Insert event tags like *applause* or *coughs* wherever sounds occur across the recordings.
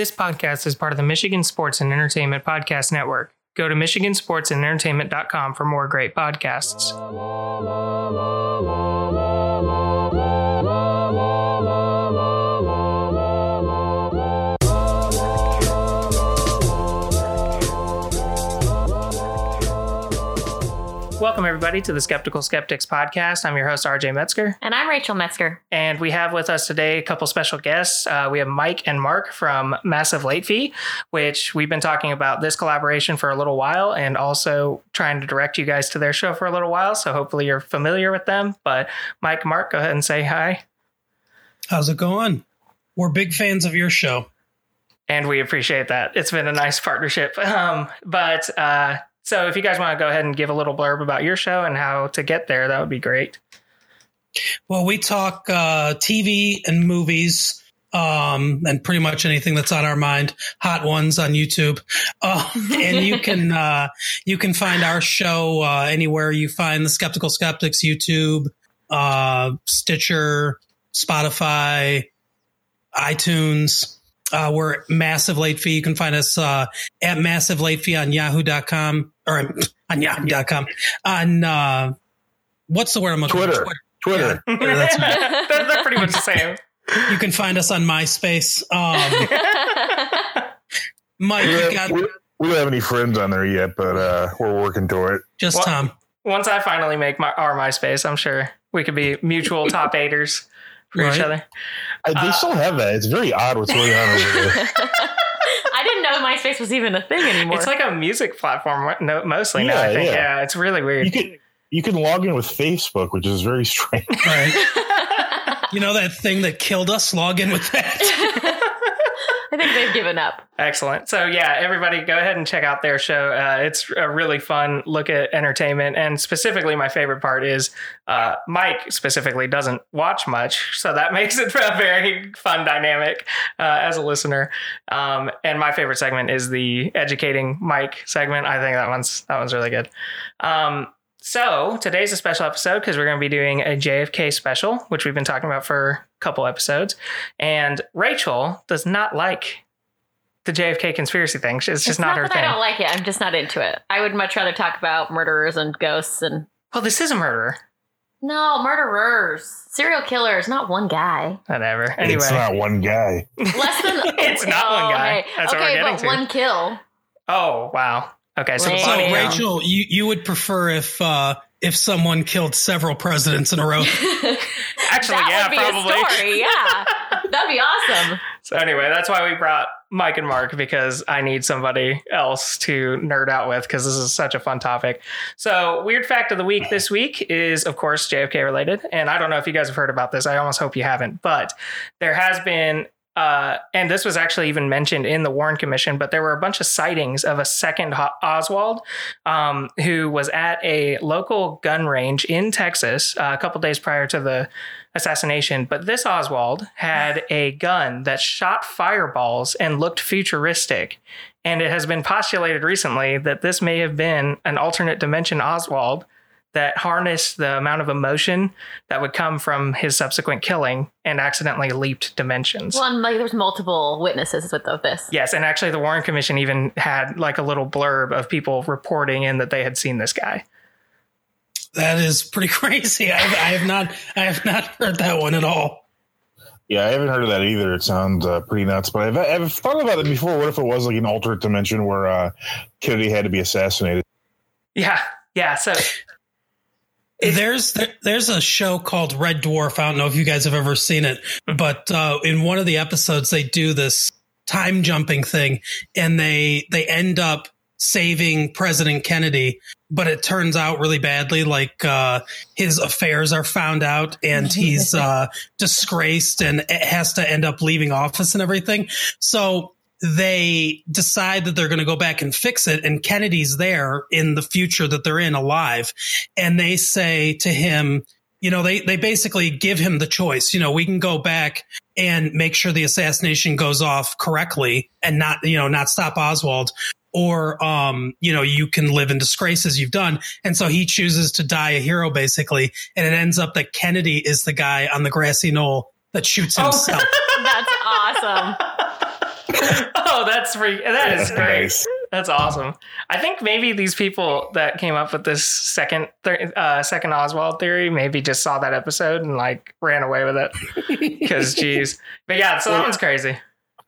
This podcast is part of the Michigan Sports and Entertainment Podcast Network. Go to michigansportsandentertainment.com for more great podcasts. Welcome, everybody, to the Skeptical Skeptics podcast. I'm your host, RJ Metzger. And I'm Rachel Metzger. And we have with us today a couple special guests. Uh, we have Mike and Mark from Massive Late Fee, which we've been talking about this collaboration for a little while and also trying to direct you guys to their show for a little while. So hopefully you're familiar with them. But Mike, Mark, go ahead and say hi. How's it going? We're big fans of your show. And we appreciate that. It's been a nice partnership. *laughs* Um, but uh, so if you guys want to go ahead and give a little blurb about your show and how to get there, that would be great. Well, we talk uh, TV and movies, um, and pretty much anything that's on our mind. Hot ones on YouTube, *laughs* uh, and you can uh, you can find our show uh, anywhere you find the Skeptical Skeptics YouTube, uh, Stitcher, Spotify, iTunes. Uh, we're massive late fee. You can find us uh, at massive late fee on yahoo.com or *clears throat* on yahoo.com on uh, what's the word I'm looking Twitter. for? Twitter. Yeah, Twitter, *laughs* that's they're, they're pretty much the same. You can find us on MySpace. Um, *laughs* Mike, We you don't, got we, we don't have any friends on there yet, but uh, we're working toward it. just Well- Tom. Once I finally make my our MySpace, I'm sure we could be mutual top *laughs* eighters for each other. I, they Uh, still have that. It's very odd what's going on over there. *laughs* I didn't know MySpace was even a thing anymore. It's like a music platform no, mostly now. I think. Yeah. yeah. it's really weird. You can you can log in with Facebook, which is very strange. *laughs* *laughs* Right. You know that thing that killed us? Log in with that. I think they've given up. Excellent. So yeah, everybody go ahead and check out their show. Uh, it's a really fun look at entertainment, and specifically, my favorite part is uh, Mike specifically doesn't watch much, so that *laughs* makes it a very fun dynamic uh, as a listener. Um, and my favorite segment is the educating Mike segment. I think that one's that one's really good. Um, so today's a special episode because we're going to be doing a JFK special, which we've been talking about for a couple episodes. And Rachel does not like the JFK conspiracy thing. It's just it's not, not, her that thing. I don't like it. I'm just not into it. I would much rather talk about murderers and ghosts and well, this is a murderer. no murderers, serial killers, not one guy. Whatever. Anyway, It's not one guy. Less than *laughs* It's not one oh, guy. Okay, That's what we're getting but to. one kill. oh wow. Okay, so. So body count- Rachel, you, you would prefer if uh, if someone killed several presidents in a row. *laughs* Actually, that yeah, would be probably. a story. Yeah, that'd be awesome. *laughs* So anyway, that's why we brought Mike and Mark because I need somebody else to nerd out with because this is such a fun topic. So weird fact of the week this week is of course JFK related, and I don't know if you guys have heard about this. I almost hope you haven't, but there has been. Uh, and this was actually even mentioned in the Warren Commission, but there were a bunch of sightings of a second Oswald um, who was at a local gun range in Texas uh, a couple days prior to the assassination. But this Oswald had *sighs* a gun that shot fireballs and looked futuristic. And it has been postulated recently that this may have been an alternate dimension Oswald that harnessed the amount of emotion that would come from his subsequent killing and accidentally leaped dimensions. Well, and like there's multiple witnesses with of this. Yes, and actually the Warren Commission even had like a little blurb of people reporting in that they had seen this guy. That is pretty *laughs* crazy. I, I have not I have not heard that one at all. Yeah, I haven't heard of that either. It sounds uh, pretty nuts. But I've, I've thought about it before. What if it was like an alternate dimension where uh, Kennedy had to be assassinated? Yeah, yeah. So There's there, there's a show called Red Dwarf. I don't know if you guys have ever seen it, but uh, in one of the episodes they do this time jumping thing, and they they end up saving President Kennedy, but it turns out really badly. Like uh, his affairs are found out, and he's *laughs* uh, disgraced, and has to end up leaving office and everything. So they decide that they're going to go back and fix it and Kennedy's there in the future that they're in alive and they say to him you know they they basically give him the choice you know we can go back and make sure the assassination goes off correctly and not you know not stop Oswald or um you know you can live in disgrace as you've done and so he chooses to die a hero basically and it ends up that Kennedy is the guy on the grassy knoll that shoots Oh. *laughs* himself That's awesome. *laughs* oh, that's free. That is great. Nice. That's awesome. I think maybe these people that came up with this second thir- uh, second Oswald theory maybe just saw that episode and like ran away with it. *laughs* Because, geez, but yeah, so that one's crazy.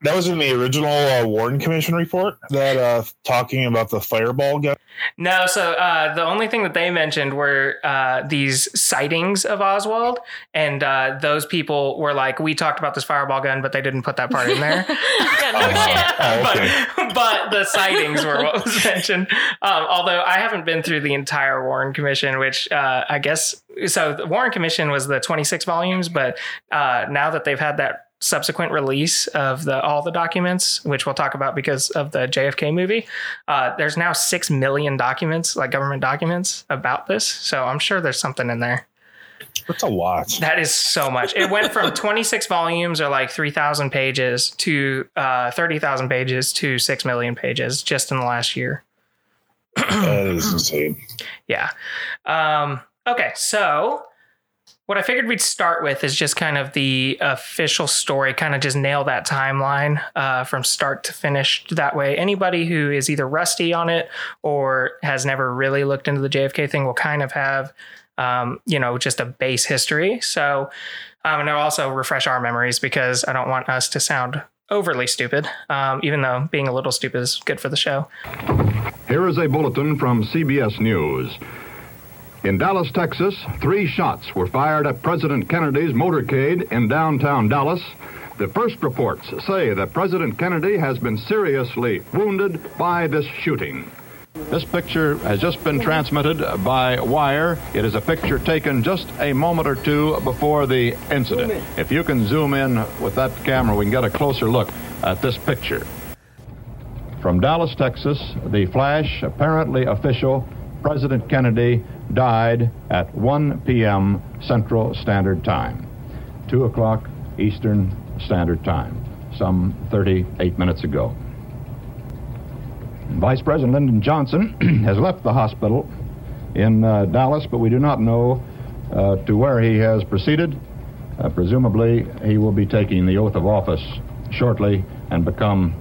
That was in the original uh, Warren Commission report that uh, talking about the fireball gun. No, so uh, the only thing that they mentioned were uh, these sightings of Oswald, and uh, those people were like, "We talked about this fireball gun, but they didn't put that part in there." *laughs* yeah, no Uh, shit. oh, okay. but, but the sightings were what was mentioned. Um, although I haven't been through the entire Warren Commission, which uh, I guess so. The Warren Commission was the 26 volumes, but uh, now that they've had that subsequent release of the all the documents, which we'll talk about because of the JFK movie, uh, there's now six million documents, like government documents, about this. So I'm sure there's something in there. That's a lot. That is so much. It went from *laughs* 26 volumes or like 3,000 pages to uh, 30,000 pages to 6 million pages just in the last year. that is insane. *clears throat* Yeah. Um, okay. So, what I figured we'd start with is just kind of the official story, kind of just nail that timeline uh, from start to finish. That way, anybody who is either rusty on it or has never really looked into the JFK thing will kind of have, um, you know, just a base history. So, um, and it'll also refresh our memories because I don't want us to sound overly stupid, um, even though being a little stupid is good for the show. Here is a bulletin from CBS News. In Dallas, Texas, three shots were fired at President Kennedy's motorcade in downtown Dallas. The first reports say that President Kennedy has been seriously wounded by this shooting. This picture has just been transmitted by wire. It is a picture taken just a moment or two before the incident. If you can zoom in with that camera, we can get a closer look at this picture. From Dallas, Texas, the flash, apparently official, President Kennedy died at 1 p.m. Central Standard Time, 2 o'clock Eastern Standard Time, some 38 minutes ago. Vice President Lyndon Johnson *clears throat* has left the hospital in uh, Dallas, but we do not know uh, to where he has proceeded. Uh, presumably, he will be taking the oath of office shortly and become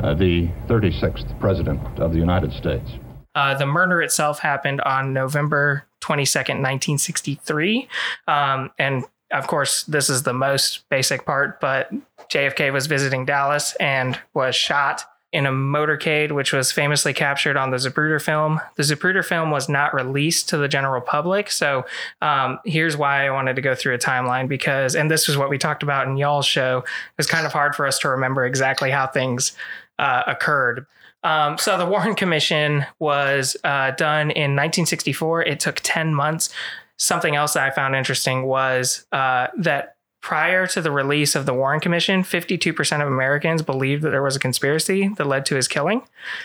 uh, the 36th President of the United States. Uh, the murder itself happened on November 22nd, 1963. Um, and of course, this is the most basic part, but JFK was visiting Dallas and was shot in a motorcade, which was famously captured on the Zapruder film. The Zapruder film was not released to the general public. So um, here's why I wanted to go through a timeline because, and this is what we talked about in y'all's show, it was kind of hard for us to remember exactly how things uh, occurred. Um, so the Warren Commission was uh, done in 1964. It took 10 months. Something else that I found interesting was uh, that prior to the release of the Warren Commission, 52% of Americans believed that there was a conspiracy that led to his killing.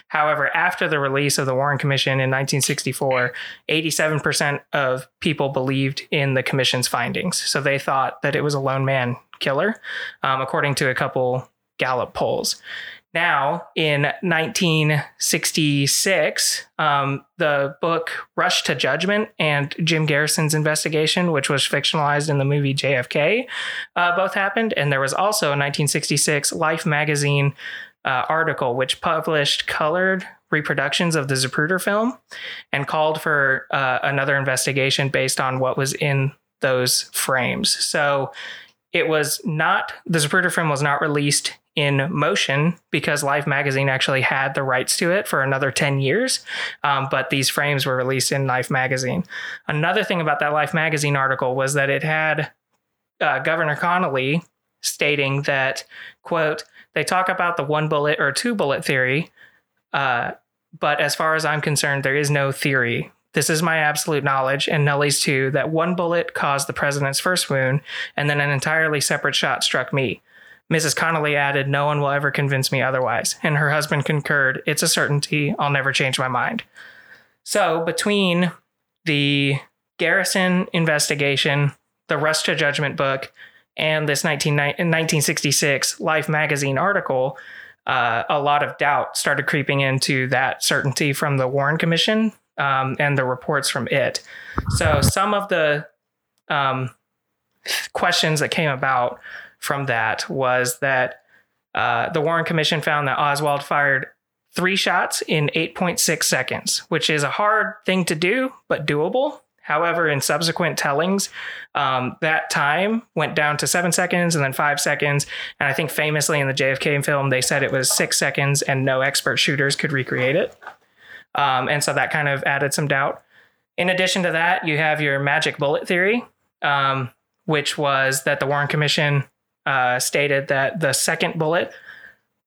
However, after the release of the Warren Commission in 1964, 87% of people believed in the commission's findings. So they thought that it was a lone man killer, um, according to a couple Gallup polls. Now, in 1966, um, the book Rush to Judgment and Jim Garrison's investigation, which was fictionalized in the movie JFK, uh, both happened. And there was also a 1966 Life magazine uh, article which published colored reproductions of the Zapruder film and called for uh, another investigation based on what was in those frames. So it was not, the Zapruder film was not released in motion because Life magazine actually had the rights to it for another 10 years. Um, but these frames were released in Life magazine. Another thing about that Life magazine article was that it had uh, Governor Connally stating that, quote, they talk about the one bullet or two bullet theory. Uh, but as far as I'm concerned, there is no theory. This is my absolute knowledge, and Nellie's too, that one bullet caused the president's first wound, and then an entirely separate shot struck me. Mrs. Connally added, No one will ever convince me otherwise. And her husband concurred, It's a certainty. I'll never change my mind. So, between the Garrison investigation, the Rush to Judgment book, and this 19, 1966 Life magazine article, uh, a lot of doubt started creeping into that certainty from the Warren Commission um, and the reports from it. So, some of the um, questions that came about from that was that Uh, the Warren Commission found that Oswald fired three shots in 8.6 seconds, which is a hard thing to do, but doable. However, in subsequent tellings, um, that time went down to seven seconds and then five seconds. And I think famously in the JFK film, they said it was six seconds and no expert shooters could recreate it. Um, and so that kind of added some doubt. In addition to that, you have your magic bullet theory, um, which was that the Warren Commission uh, stated that the second bullet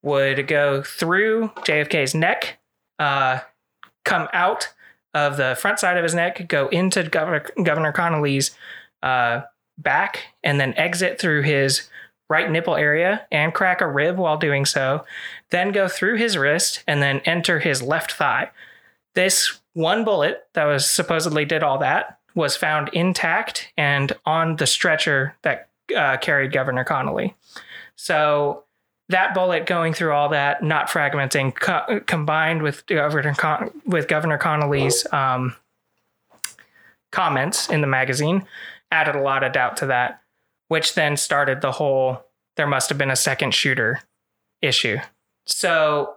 would go through JFK's neck, uh, come out of the front side of his neck, go into Governor, Governor Connally's uh, back, and then exit through his right nipple area and crack a rib while doing so, then go through his wrist and then enter his left thigh. This one bullet that was supposedly did all that was found intact and on the stretcher that uh, carried Governor Connally. So that bullet going through all that, not fragmenting, co- combined with Governor Con- with Governor Connally's um, comments in the magazine, added a lot of doubt to that, which then started the whole there must have been a second shooter issue. So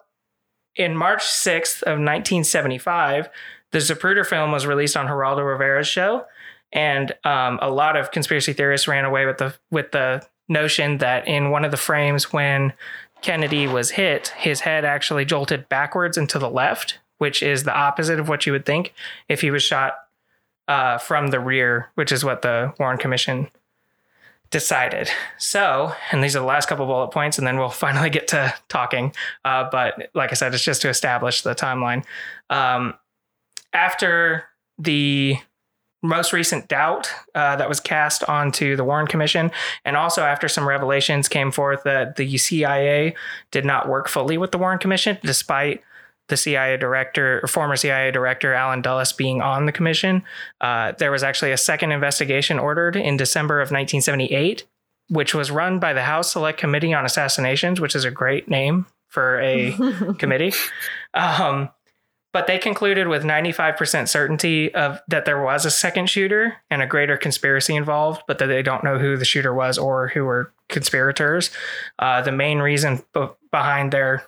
in March 6th of 1975, the Zapruder film was released on Geraldo Rivera's show, and um, a lot of conspiracy theorists ran away with the with the notion that in one of the frames when Kennedy was hit, his head actually jolted backwards and to the left, which is the opposite of what you would think if he was shot uh, from the rear, which is what the Warren Commission decided. So, and these are the last couple bullet points, and then we'll *laughs* finally get to talking. Uh, but like I said, it's just to establish the timeline. Um, after the most recent doubt uh, that was cast onto the Warren Commission, and also after some revelations came forth that the CIA did not work fully with the Warren Commission, despite the CIA director, or former CIA director Allen Dulles being on the commission. Uh, there was actually a second investigation ordered in December of 1978, which was run by the House Select Committee on Assassinations, which is a great name for a *laughs* committee. Um, but they concluded with 95% certainty of that there was a second shooter and a greater conspiracy involved, but that they don't know who the shooter was or who were conspirators. Uh, the main reason b- behind their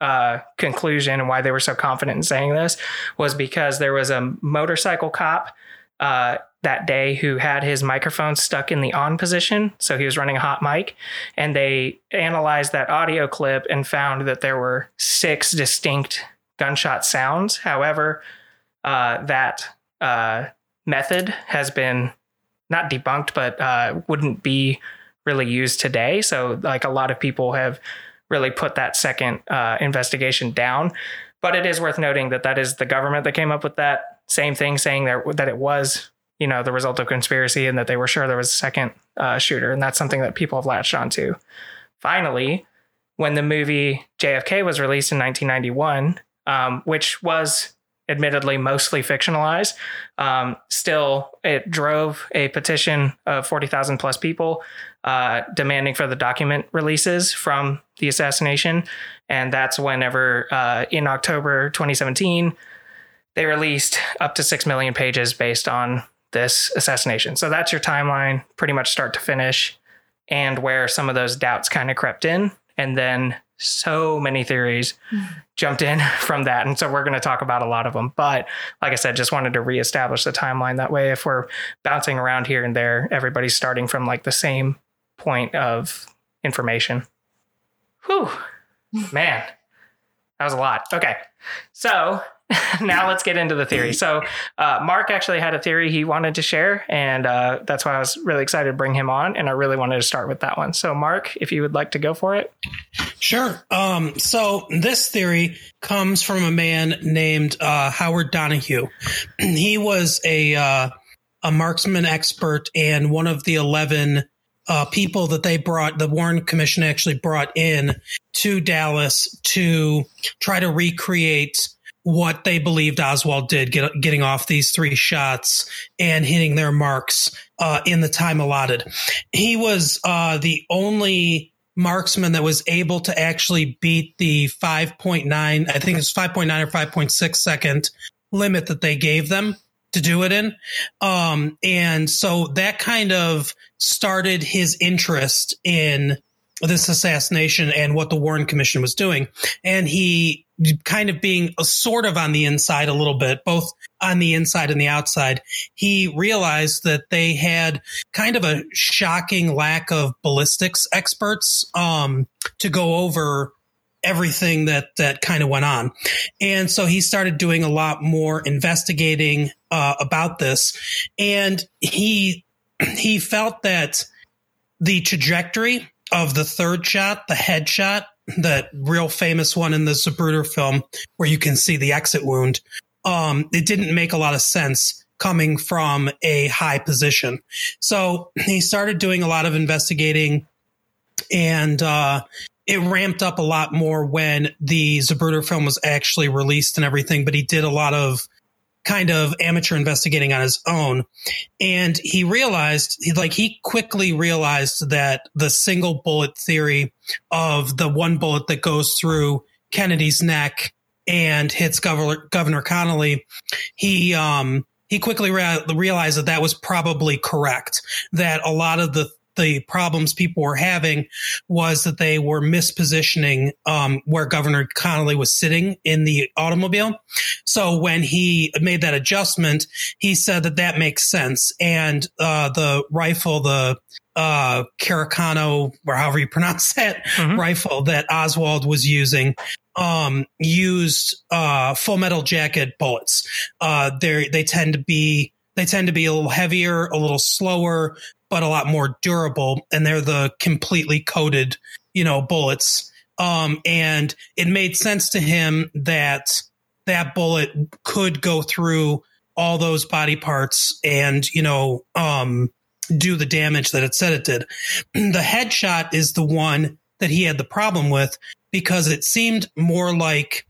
uh, conclusion and why they were so confident in saying this was because there was a motorcycle cop uh, that day who had his microphone stuck in the on position. So he was running a hot mic. And they analyzed that audio clip and found that there were six distinct gunshot sounds. However, uh, that uh, method has been not debunked, but uh, wouldn't be really used today. So, like a lot of people have really put that second uh, investigation down. But it is worth noting that that is the government that came up with that same thing, saying that that it was you know the result of conspiracy and that they were sure there was a second uh, shooter, and that's something that people have latched onto. Finally, when the movie JFK was released in 1991, um, which was admittedly mostly fictionalized. Um, still, it drove a petition of 40,000 plus people uh, demanding for the document releases from the assassination. And that's whenever, uh, in October 2017, they released up to 6 million pages based on this assassination. So that's your timeline, pretty much start to finish, and where some of those doubts kind of crept in. And then so many theories mm-hmm. jumped in *laughs* from that. And so we're going to talk about a lot of them. But like I said, just wanted to reestablish the timeline. That way, if we're bouncing around here and there, everybody's starting from like the same point of information. Whew, mm. man, that was a lot. Okay. So *laughs* now let's get into the theory. So, uh, Mark actually had a theory he wanted to share, and uh, that's why I was really excited to bring him on. And I really wanted to start with that one. So, Mark, if you would like to go for it. Sure. Um, so, this theory comes from a man named uh, Howard Donahue. *clears throat* he was a uh, a marksman expert and one of the eleven uh, people that they brought, the Warren Commission actually brought in to Dallas to try to recreate what they believed Oswald did, get, getting off these three shots and hitting their marks uh, in the time allotted. He was uh, the only marksman that was able to actually beat the 5.9, I think it's 5.9 or 5.6 second limit that they gave them to do it in. Um, and so that kind of started his interest in this assassination and what the Warren Commission was doing. And he kind of being a sort of on the inside a little bit, both on the inside and the outside. He realized that they had kind of a shocking lack of ballistics experts um, to go over everything that that kind of went on and so he started doing a lot more investigating uh, about this and he he felt that the trajectory of the third shot the headshot that real famous one in the Zapruder film where you can see the exit wound. Um, it didn't make a lot of sense coming from a high position. So he started doing a lot of investigating and, uh, it ramped up a lot more when the Zapruder film was actually released and everything, but he did a lot of kind of amateur investigating on his own. And he realized, he, like, he quickly realized that the single bullet theory of the one bullet that goes through Kennedy's neck and hits Governor, Governor Connally, he, um, he quickly re- realized that that was probably correct. That a lot of the the problems people were having was that they were mispositioning um, where Governor Connally was sitting in the automobile. So when he made that adjustment, he said that that makes sense. And uh, the rifle, the uh, Caricano, or however you pronounce *laughs* that mm-hmm. rifle that Oswald was using, um, used uh, full metal jacket bullets. Uh, they they tend to be they tend to be a little heavier, a little slower, but a lot more durable. And they're the completely coated, you know, bullets. Um, and it made sense to him that that bullet could go through all those body parts and, you know, um, do the damage that it said it did. *clears throat* the headshot is the one that he had the problem with because it seemed more like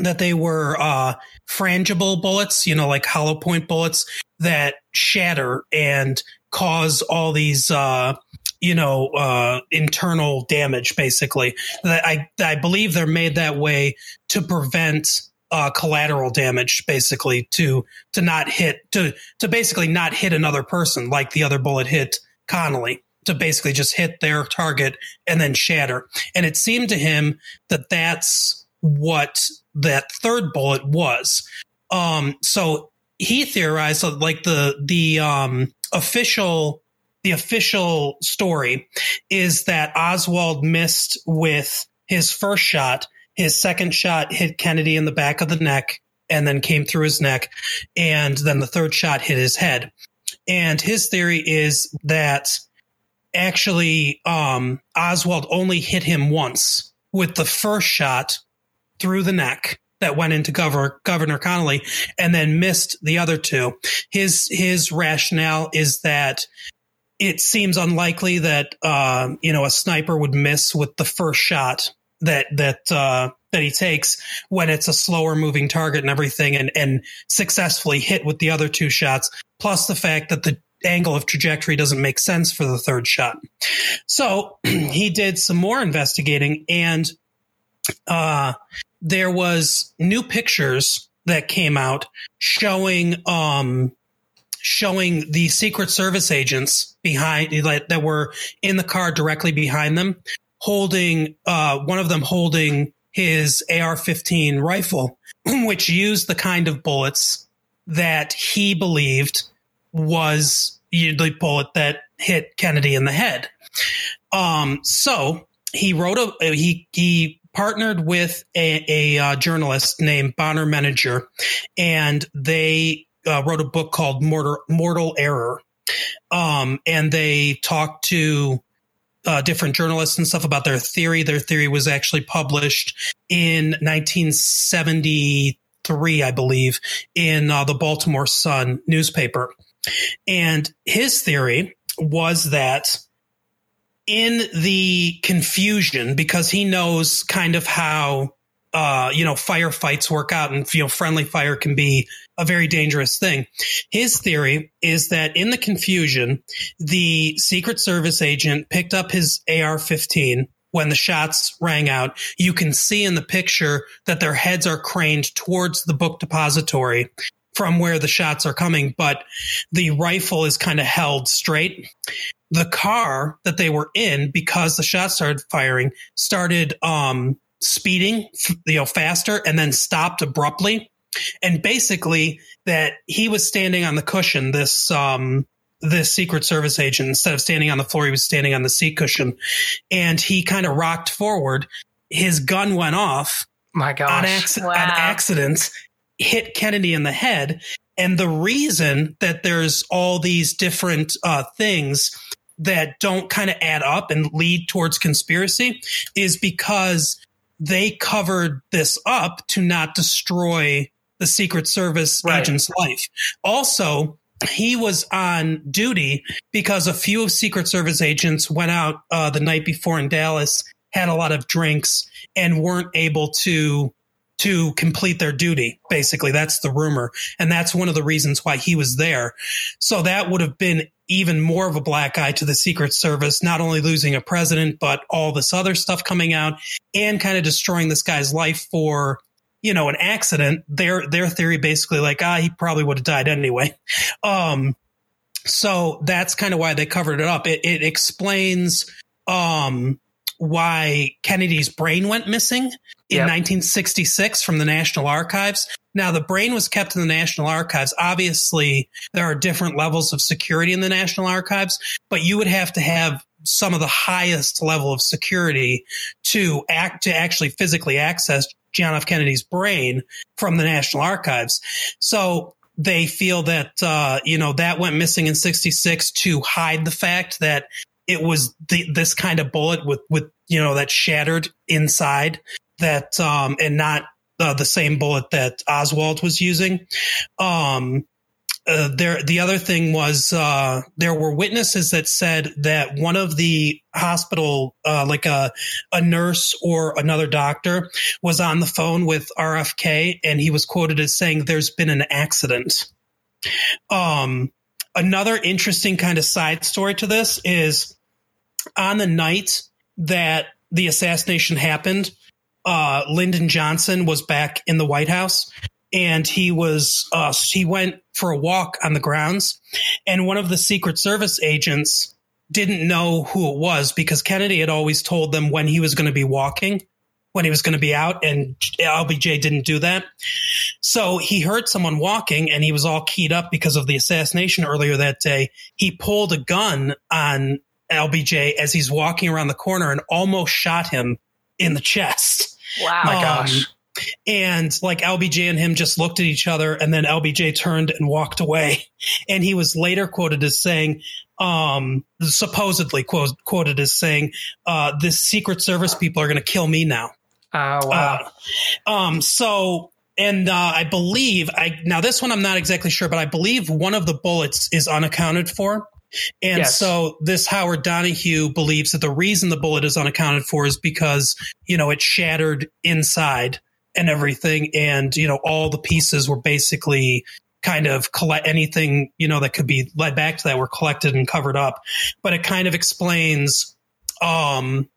that they were uh, frangible bullets, you know, like hollow point bullets that shatter and cause all these uh, you know uh, internal damage basically. I i believe they're made that way to prevent uh, collateral damage basically to to not hit to to basically not hit another person like the other bullet hit connally to basically just hit their target and then shatter. And it seemed to him that that's what that third bullet was. Um so he theorized like the the um official the official story is that Oswald missed with his first shot. His second shot hit Kennedy in the back of the neck and then came through his neck. And then the third shot hit his head. And his theory is that actually um, Oswald only hit him once with the first shot through the neck that went into Governor Governor Connally and then missed the other two. His his rationale is that it seems unlikely that uh, you know a sniper would miss with the first shot that that uh, that he takes when it's a slower moving target and everything, and and successfully hit with the other two shots. Plus the fact that the angle of trajectory doesn't make sense for the third shot. So *clears throat* he did some more investigating and uh, there was new pictures that came out showing um showing the secret service agents behind that were in the car directly behind them holding uh one of them holding his AR-15 rifle *clears throat* which used the kind of bullets that he believed was the bullet that hit Kennedy in the head. Um so he wrote a he he partnered with a, a uh, journalist named Bonar Menninger, and they uh, wrote a book called Mortal, Mortal Error. Um, and they talked to uh, different journalists and stuff about their theory. Their theory was actually published in 1973, I believe, in uh, the Baltimore Sun newspaper. And his theory was that in the confusion because he knows kind of how uh, you know firefights work out and you know friendly fire can be a very dangerous thing. His theory is that in the confusion the secret service agent picked up his ar-15 when the shots rang out you can see in the picture that their heads are craned towards the book depository from where the shots are coming but the rifle is kind of held straight the car that they were in, because the shots started firing, started um, speeding, you know, faster, and then stopped abruptly. And basically, that he was standing on the cushion. This um, this Secret Service agent, instead of standing on the floor, he was standing on the seat cushion, and he kind of rocked forward. His gun went off My gosh. on, acc- Wow. on accident, hit Kennedy in the head. And the reason that there's all these different uh, things that don't kind of add up and lead towards conspiracy is because they covered this up to not destroy the Secret Service Right. agent's life. Also, he was on duty because a few of Secret Service agents went out uh, the night before in Dallas, had a lot of drinks, and weren't able to to complete their duty. Basically, that's the rumor, and that's one of the reasons why he was there. So that would have been even more of a black eye to the Secret Service, not only losing a president, but all this other stuff coming out and kind of destroying this guy's life for you know an accident. Their their theory basically like ah he probably would have died anyway. *laughs* Um, so that's kind of why they covered it up. It, it explains um why Kennedy's brain went missing in Yep. 1966 from the National Archives. Now, the brain was kept in the National Archives. Obviously, there are different levels of security in the National Archives, but you would have to have some of the highest level of security to act to actually physically access John F. Kennedy's brain from the National Archives. So they feel that uh, you know that went missing in '66 to hide the fact that it was the, this kind of bullet with with you know that shattered inside that um, and not uh, the same bullet that Oswald was using. Um, uh, there, the other thing was uh, there were witnesses that said that one of the hospital, uh, like a a nurse or another doctor, was on the phone with RFK, and he was quoted as saying, "There's been an accident." Um, another interesting kind of side story to this is on the night that the assassination happened, uh, Lyndon Johnson was back in the White House and he was uh, he went for a walk on the grounds and one of the secret service agents didn't know who it was because kennedy had always told them when he was going to be walking when he was going to be out and lbj didn't do that. So he heard someone walking and he was all keyed up because of the assassination earlier that day. He pulled a gun on lbj as he's walking around the corner and almost shot him in the chest Wow. My Um, gosh. and like LBJ and him just looked at each other and then LBJ turned and walked away. *laughs* And he was later quoted as saying, um, supposedly quote, quoted as saying, uh, this secret service people are going to kill me now. Oh, wow. Uh, um, so, and, uh, I believe I, now this one I'm not exactly sure, but I believe one of the bullets is unaccounted for. And Yes. so this Howard Donahue believes that the reason the bullet is unaccounted for is because, you know, it shattered inside and everything. And, you know, all the pieces were basically kind of collect anything, you know, that could be led back to that were collected and covered up. But it kind of explains, um,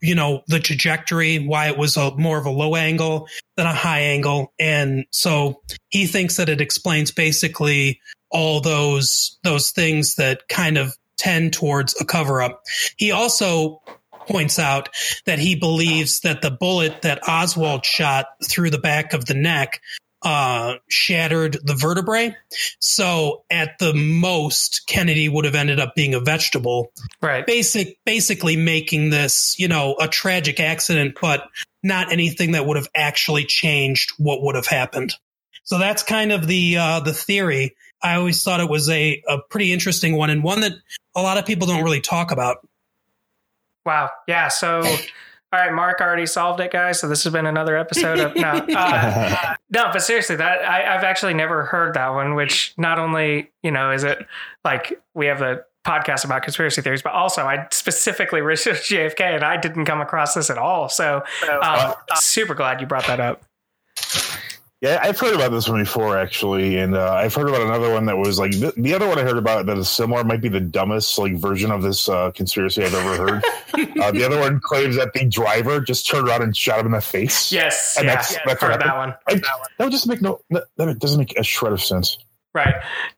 you know, the trajectory, why it was a more of a low angle than a high angle. And so he thinks that it explains basically all those those things that kind of tend towards a cover up. He also points out that he believes that the bullet that Oswald shot through the back of the neck uh, shattered the vertebrae. So at the most, Kennedy would have ended up being a vegetable right. basic basically making this you know a tragic accident but not anything that would have actually changed what would have happened so that's kind of the uh, the theory i always thought it was a, a pretty interesting one and one that a lot of people don't really talk about Wow. Yeah. So, all right, Mark already solved it, guys. So this has been another episode of no, *laughs* uh, no. But seriously, that I, I've actually never heard that one. Which not only you know is it like we have the podcast about conspiracy theories, but also I specifically *laughs* researched JFK and I didn't come across this at all. So, um, super glad you brought that up. Yeah, I've heard about this one before, actually, and uh, I've heard about another one that was like the, the other one I heard about that is similar. Might be the dumbest like version of this uh, conspiracy I've ever heard. *laughs* uh, the other one claims that the driver just turned around and shot him in the face. Yes. And yeah. that's- that's heard what that one. I, that would just make no. That that doesn't make a shred of sense. Right.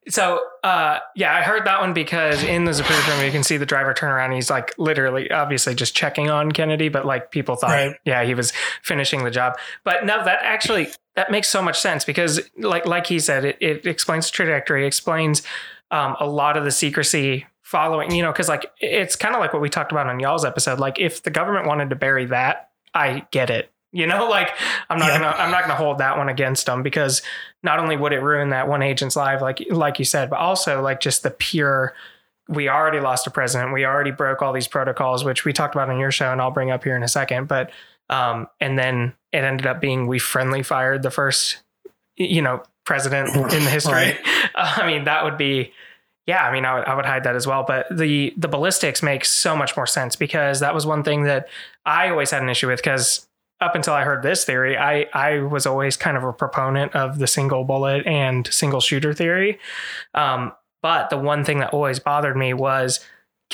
So, uh, yeah, I heard that one because in the Zapruder film, you can see the driver turn around. And he's like literally, obviously, just checking on Kennedy, but like people thought, Right. yeah, he was finishing the job. But no, that actually that makes so much sense because, like, like he said, it, it explains the trajectory, explains um, a lot of the secrecy following. You know, because like it's kind of like what we talked about on y'all's episode. Like, if the government wanted to bury that, I get it. *laughs* You know, like I'm not Yeah. gonna I'm not gonna hold that one against them because not only would it ruin that one agent's life, like like you said, but also like just the pure. We already lost a president. We already broke all these protocols, which we talked about on your show, and I'll bring up here in a second. But um, and then it ended up being we friendly fired the first, you know, president in the history. Right. *laughs* I mean, that would be. Yeah, I mean, I would, I would hide that as well. But the the ballistics makes so much more sense because that was one thing that I always had an issue with because up until I heard this theory, I I was always kind of a proponent of the single bullet and single shooter theory. Um, but the one thing that always bothered me was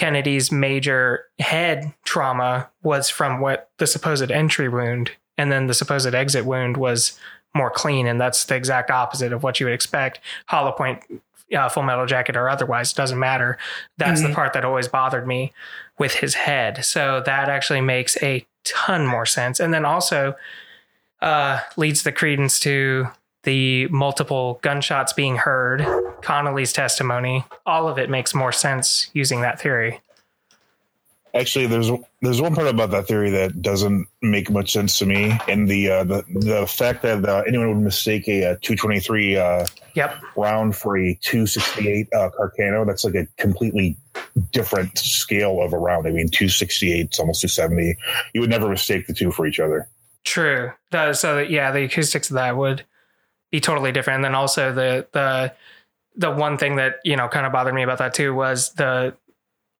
Kennedy's major head trauma was from what the supposed entry wound, and then the supposed exit wound was more clean, and that's the exact opposite of what you would expect. Hollow point, uh, Full Metal Jacket, or otherwise, doesn't matter. That's the Mhm. part that always bothered me with his head. So that actually makes a ton more sense, and then also uh, leads the credence to the multiple gunshots being heard, Connally's testimony. All of it makes more sense using that theory. Actually, there's there's one part about that theory that doesn't make much sense to me, and the uh, the the fact that uh, anyone would mistake a, uh 223 uh, Yep. round for a 268 uh, Carcano. That's like a completely different scale of a round. I mean, 268 is almost 270. You would never mistake the two for each other. True. So that, yeah, the acoustics of that would be totally different. And then also the the the one thing that you know kind of bothered me about that too was the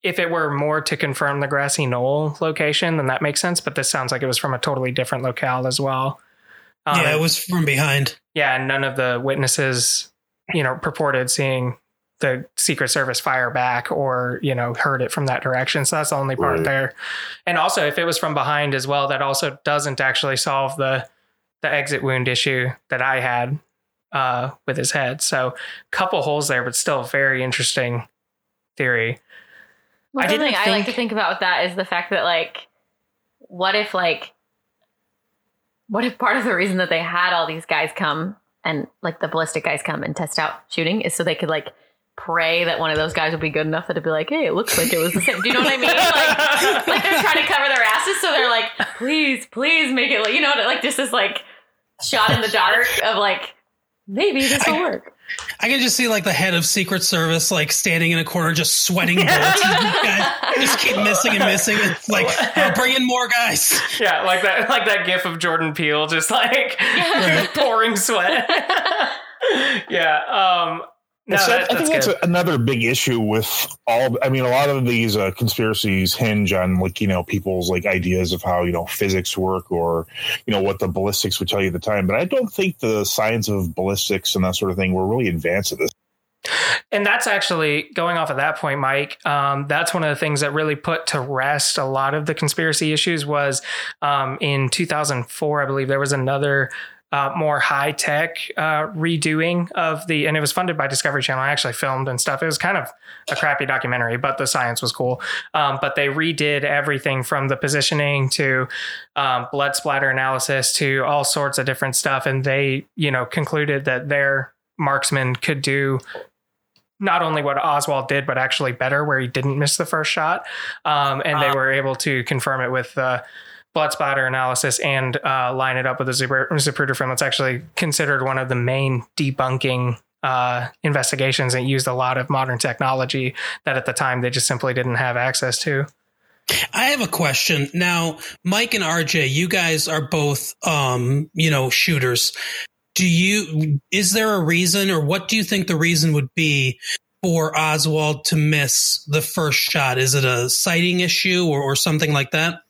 if it were more to confirm the grassy knoll location, then that makes sense. But this sounds like it was from a totally different locale as well. Um, yeah, it was from behind. yeah, and none of the witnesses, you know, purported seeing the Secret Service fire back or, you know, heard it from that direction. So that's the only part Right. there. And also if it was from behind as well, that also doesn't actually solve the the exit wound issue that I had uh with his head. So couple holes there, but still a very interesting theory. Well, I didn't I like to think- think about with that is the fact that like, what if like, what if part of the reason that they had all these guys come and like the ballistic guys come and test out shooting is so they could like pray that one of those guys would be good enough that it'd be like, hey, it looks like it was the same. Do you know what I mean? Like, like they're trying to cover their asses, so they're like, please, please make it like you know, what? like just this like shot in the dark of like maybe this will work. I can just see like the head of Secret Service like standing in a corner just sweating bullets. *laughs* Guys *laughs* just keep missing and missing. It's like, I'll bring in more guys. Yeah, like that like that gif of Jordan Peele just like *laughs* pouring sweat. yeah. Um no, So that, I think that's another big issue with all. I mean, a lot of these uh, conspiracies hinge on like you know people's like ideas of how you know physics work or you know what the ballistics would tell you at the time. But I don't think the science of ballistics and that sort of thing were really advanced at this. And that's actually going off of that point, Mike. Um, that's one of the things that really put to rest a lot of the conspiracy issues was um, in 2004, I believe there was another uh, more high tech uh, redoing of the, and it was funded by Discovery Channel. I actually filmed and stuff. It was kind of a crappy documentary, but the science was cool. Um, but they redid everything from the positioning to um, blood splatter analysis to all sorts of different stuff. And they, you know, concluded that their marksman could do not only what Oswald did, but actually better, where he didn't miss the first shot. Um, and they Uh. were able to confirm it with uh, blood splatter analysis and uh, line it up with Zapruder Zapruder film. It's actually considered one of the main debunking uh, investigations and used a lot of modern technology that at the time they just simply didn't have access to. I have a question. Now, Mike and RJ, you guys are both, um, you know, shooters. Do you, is there a reason or what do you think the reason would be for Oswald to miss the first shot? Is it a sighting issue or, or something like that?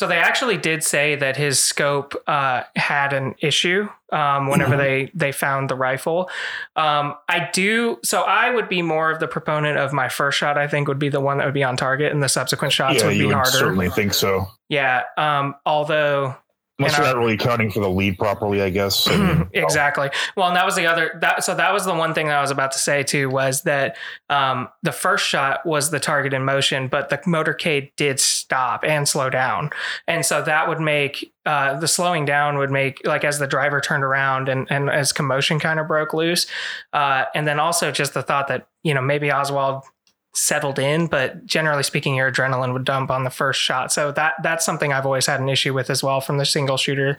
So they actually did say that his scope uh, had an issue um, whenever Mhm. they they found the rifle. Um, I do. So I would be more of the proponent of my first shot. I think would be the one that would be on target, and the subsequent shots yeah, would be would harder. certainly think so. Yeah. Um, although Unless And you're I- not really accounting for the lead properly, I guess. Mean, *clears throat* exactly. Well, and that was the other that so that was the one thing that I was about to say too was that um, the first shot was the target in motion, but the motorcade did stop and slow down, and so that would make uh, the slowing down would make like as the driver turned around and and as commotion kind of broke loose, uh, and then also just the thought that you know maybe Oswald settled in but generally speaking your adrenaline would dump on the first shot. So that that's something i've always had an issue with as well from the single shooter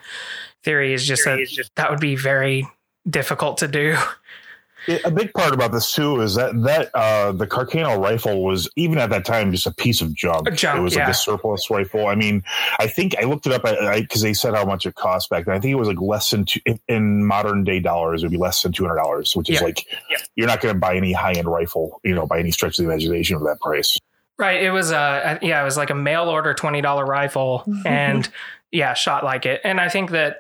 theory is just that that would be very difficult to do *laughs* it- a big part about this too is that that uh, the Carcano rifle was even at that time just a piece of junk. A junk, it was like a surplus rifle. I mean, I think I looked it up because they said how much it cost back then. I think it was like less than two, in- in modern day dollars. It would be less than two hundred dollars, which is Yeah. like you're not going to buy any high end rifle, you know, by any stretch of the imagination for that price. right it was a yeah it was like a mail order $20 rifle *laughs* and yeah shot like it and i think that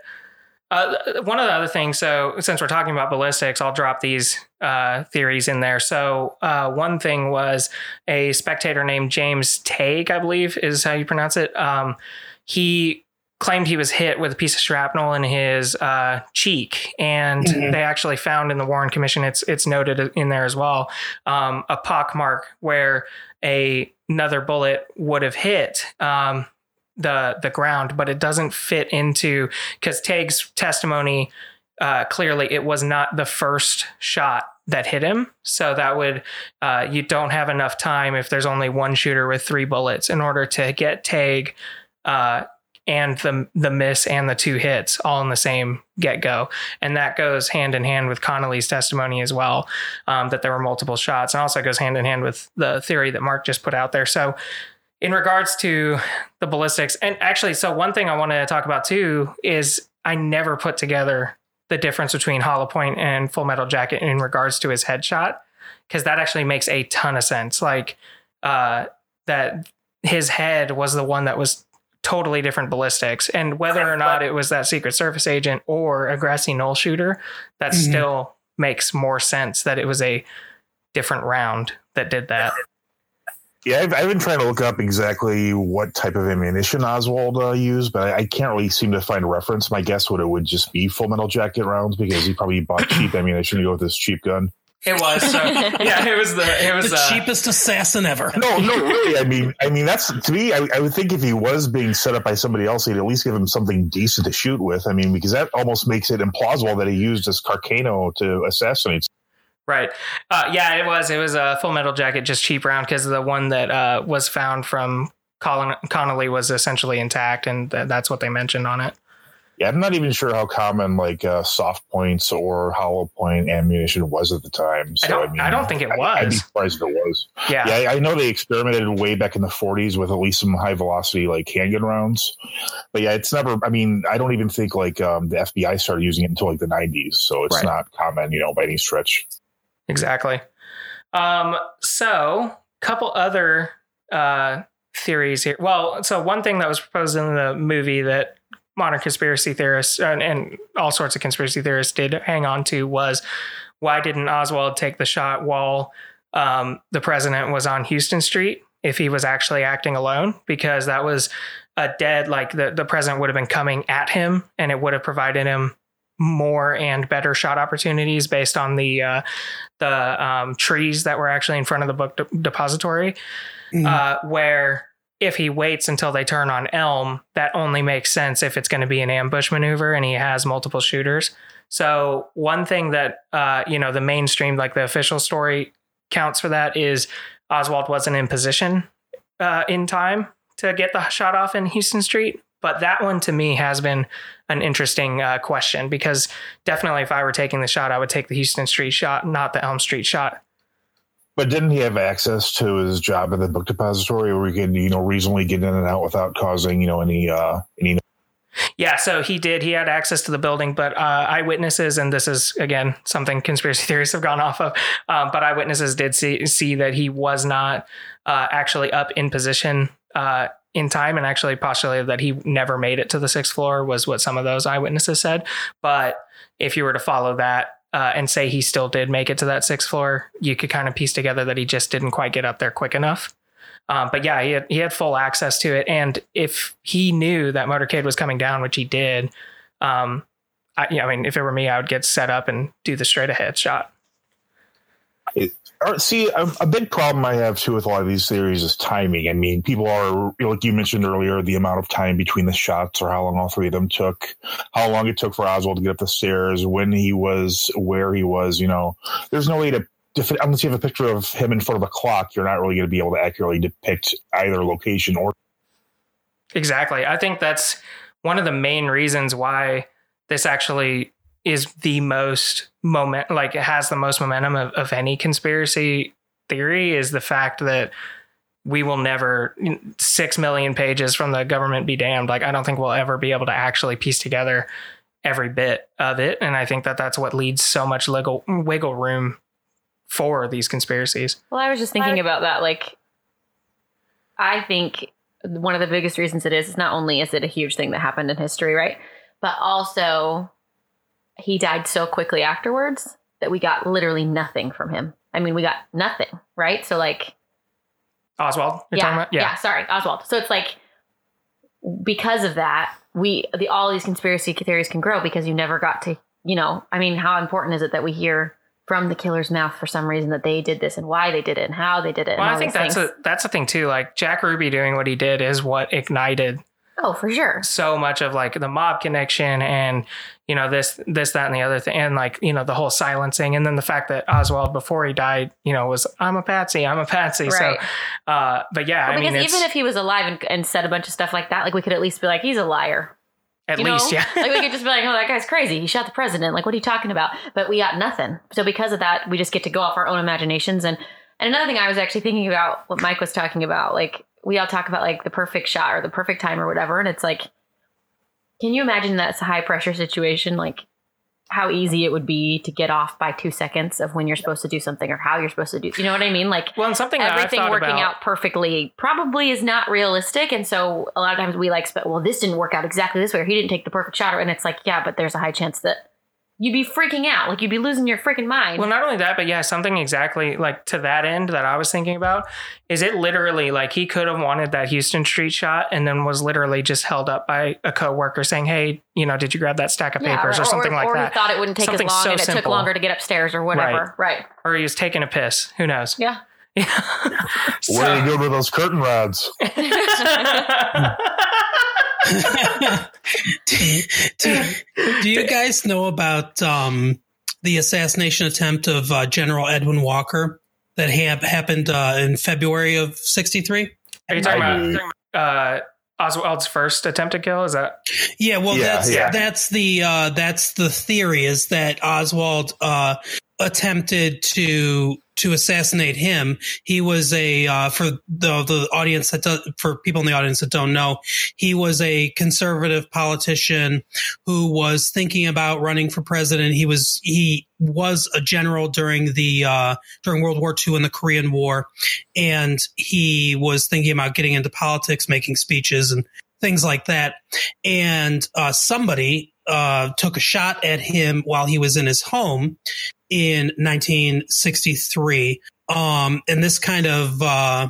uh, one of the other things, so since we're talking about ballistics, I'll drop these uh, theories in there. So, uh, one thing was a spectator named James Tague, I believe is how you pronounce it. Um, he claimed he was hit with a piece of shrapnel in his uh, cheek, and Mhm. they actually found in the Warren Commission, it's it's noted in there as well, um, a pock mark where a another bullet would have hit. Um, the the ground, but it doesn't fit into because Tague's testimony uh, clearly it was not the first shot that hit him. So that would uh, you don't have enough time if there's only one shooter with three bullets in order to get Tag uh, and the the miss and the two hits all in the same get go, and that goes hand in hand with Connally's testimony as well um, that there were multiple shots, and also goes hand in hand with the theory that Mark just put out there. So in regards to the ballistics and actually so one thing i want to talk about too is i never put together the difference between hollow point and full metal jacket in regards to his headshot because that actually makes a ton of sense like uh that his head was the one that was totally different ballistics and whether or not it was that secret service agent or a grassy knoll shooter that Mhm. still makes more sense that it was a different round that did that Yeah, I've, I've been trying to look up exactly what type of ammunition Oswald uh, used, but I, I can't really seem to find a reference. My guess would it would just be Full Metal Jacket rounds because he probably bought *coughs* cheap ammunition to go with his cheap gun. it was so yeah it was the it was the uh, cheapest assassin ever. No, no, really. I mean, I mean that's to me. I, I would think if he was being set up by somebody else, he'd at least give him something decent to shoot with. I mean, because that almost makes it implausible that he used this Carcano to assassinate. Right. Uh, yeah, it was. It was a Full Metal Jacket, just cheap round because the one that uh, was found from Colin Connally was essentially intact, and th- that's what they mentioned on it. Yeah, I'm not even sure how common like uh, soft points or hollow point ammunition was at the time. So I don't- I don't think it I- I'd be surprised if it was. Yeah. Yeah, I, I know they experimented way back in the 40s with at least some high velocity like handgun rounds, but yeah, it's never. I mean, I don't even think like um, the FBI started using it until like the 90s, so it's Right. not common, you know, by any stretch. Exactly. Um, so, couple other uh, theories here. Well, so one thing that was proposed in the movie that modern conspiracy theorists and, and all sorts of conspiracy theorists did hang on to was why didn't Oswald take the shot while um, the president was on Houston Street if he was actually acting alone? Because that was a dead, like the, the president would have been coming at him and it would have provided him more and better shot opportunities based on the uh, the um, trees that were actually in front of the book de- depository. Mhm. Uh, where if he waits until they turn on Elm, that only makes sense if it's going to be an ambush maneuver and he has multiple shooters. So one thing that uh, you know the mainstream, like the official story, counts for that is Oswald wasn't in position uh, in time to get the shot off in Houston Street. But that one to me has been an interesting uh, question because definitely if I were taking the shot, I would take the Houston Street shot, not the Elm Street shot. But didn't he have access to his job at the book depository where he could, you know, reasonably get in and out without causing, you know, any uh any Yeah, so he did. He had access to the building, but uh, eyewitnesses, and this is again something conspiracy *laughs* theorists have gone off of, um, but eyewitnesses did see see that he was not uh, actually up in position uh, in time, and actually postulated that he never made it to the sixth floor. Was what some of those eyewitnesses said. But if you were to follow that. Uh, and say he still did make it to that sixth floor, you could kind of piece together that he just didn't quite get up there quick enough. Um, but yeah, he had, he had full access to it. And if he knew that motorcade was coming down, which he did, um, I, I mean, if it were me, I would get set up and do the straight ahead shot. See, a, a big problem I have too with a lot of these theories is timing. I mean, people are like you mentioned earlier, the amount of time between the shots, or how long all three of them took, how long it took for Oswald to get up the stairs, when he was, where he was. You know, there's no way to. Unless you have a picture of him in front of a clock, you're not really going to be able to accurately depict either location or Exactly. I think that's one of the main reasons why this actually is the most moment, like it has the most momentum of, of any conspiracy theory is the fact that we will never six million pages from the government be damned. Like I don't think we'll ever be able to actually piece together every bit of it, and I think that that's what leads so much wiggle wiggle room for these conspiracies. Well, I was just thinking about that. Like, I think one of the biggest reasons it is is not only is it a huge thing that happened in history, right? But also, he died so quickly afterwards that we got literally nothing from him. I mean, we got nothing, right? So, like, Oswald, you're talking yeah, about? yeah, sorry, Oswald. So it's like because of that, we the all these conspiracy theories can grow because you never got to, you know, I mean, how important is it that we hear from the killer's mouth for some reason that they did this and why they did it and how they did it? Well, I think that's things. a that's the thing too. Like Jack Ruby doing what he did is what ignited oh for sure. so much of like the mob connection and you know this this that and the other thing and like you know the whole silencing and then the fact that Oswald before he died you know was I'm a patsy I'm a patsy Right. so uh but yeah Well, I mean because it's even if he was alive and, and said a bunch of stuff like that, like we could at least be like, he's a liar. at you least know? yeah like we could *laughs* just be like, oh, that guy's crazy. He shot the president. Like, what are you talking about? But we got nothing. So because of that, we just get to go off our own imaginations. And and another thing I was actually thinking about what Mike was talking about, like we all talk about like the perfect shot or the perfect time or whatever, and it's like, can you imagine that's a high pressure situation? Like how easy it would be to get off by two seconds of when you're supposed to do something or how you're supposed to do. You know what I mean? Like well and something everything working about out perfectly probably is not realistic and so a lot of times we like well this didn't work out exactly this way or he didn't take the perfect shot or and it's like yeah but there's a high chance that you'd be freaking out. Like you'd be losing your freaking mind. Well, not only that, but yeah, something exactly like to that end that I was thinking about is it literally like he could have wanted that Houston Street shot and then was literally just held up by a coworker saying, "Hey, you know, did you grab that stack of Yeah, papers? Or, something like or that?" he thought it wouldn't take Something as long so and it took longer to get upstairs or whatever. Right, Or he was taking a piss. Who knows? yeah *laughs* Yeah. where are you going with those curtain rods? *laughs* *laughs* do, do- do you guys know about um, the assassination attempt of uh, General Edwin Walker that ha- happened uh, in February of '63? Are you talking I about do. uh, Oswald's first attempt to kill? Is that Yeah, well, Yeah, that's yeah. that's the uh, that's the theory is that Oswald uh, attempted to to assassinate him. He was a uh, for the the audience that does, for people in the audience that don't know, he was a conservative politician who was thinking about running for president. He was he was a general during the uh, during World War II and the Korean War, and he was thinking about getting into politics, making speeches and things like that. And uh, somebody uh, took a shot at him while he was in his home in 1963. Um, and this kind of, uh,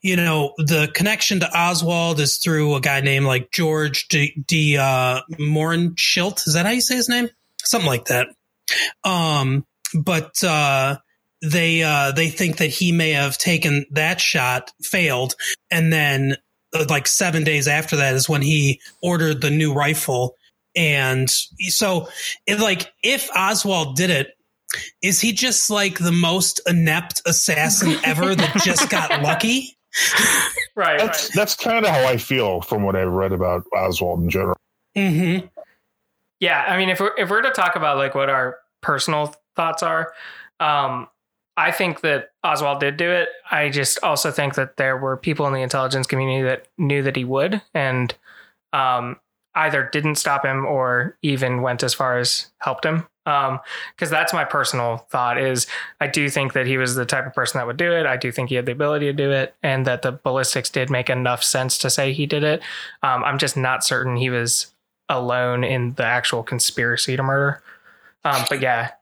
you know, the connection to Oswald is through a guy named like George D. D uh. Is that how you say his name? Something like that. Um, but uh, they uh, they think that he may have taken that shot, failed, and then uh, like seven days after that is when he ordered the new rifle. And so, it, like, if Oswald did it, is he just like the most inept assassin ever that just got lucky? right? That's that's kind of how I feel from what I've read about Oswald in general. Mm-hmm. Yeah, I mean, if we're if we're to talk about like what our personal thoughts are, um, I think that Oswald did do it. I just also think that there were people in the intelligence community that knew that he would, and um, either didn't stop him or even went as far as helped him. Because that's my personal thought is I do think that he was the type of person that would do it. I do think he had the ability to do it, and that the ballistics did make enough sense to say he did it. Um, I'm just not certain he was alone in the actual conspiracy to murder. Um, but yeah,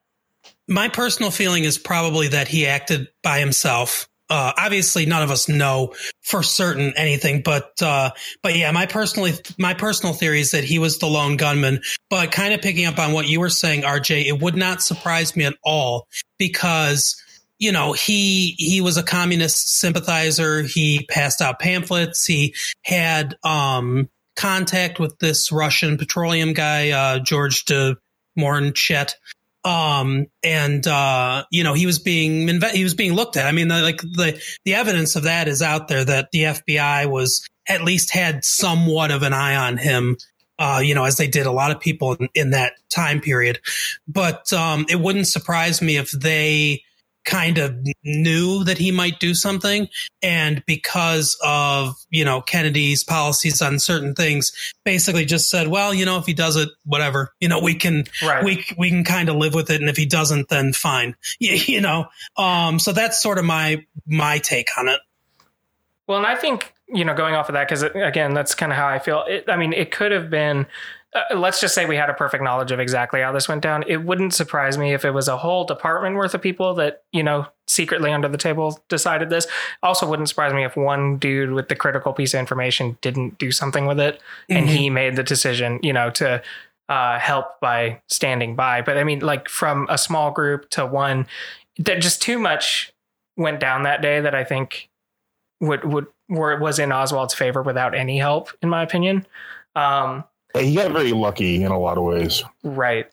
My personal feeling is probably that he acted by himself uh, obviously none of us know for certain anything, but uh, but yeah, my personally my personal theory is that he was the lone gunman. But kind of picking up on what you were saying, RJ, it would not surprise me at all because you know he he was a communist sympathizer. He passed out pamphlets. He had um, contact with this Russian petroleum guy, uh, George de Mohrenschildt um, and uh, you know he was being he was being looked at. I mean, the, like the the evidence of that is out there that the FBI was at least had somewhat of an eye on him. Uh, you know, as they did a lot of people in, in that time period. But um, it wouldn't surprise me if they kind of knew that he might do something. And because of you know kennedy's policies on certain things basically just said well you know if he does it whatever you know we can right. we we can kind of live with it. And if he doesn't then fine. *laughs* You, you know um so that's sort of my my take on it. Well and i think you know going off of that because again that's kind of how i feel. It, i mean it could have been uh, let's just say we had a perfect knowledge of exactly how this went down. It wouldn't surprise me if it was a whole department worth of people that, you know, secretly under the table decided this. Also wouldn't surprise me if one dude with the critical piece of information didn't do something with it mm-hmm. and he made the decision, you know, to uh, help by standing by. But I mean, like from a small group to one, that just too much went down that day that I think would would where it was in Oswald's favor without any help, in my opinion. Um, he got very lucky in a lot of ways. Right.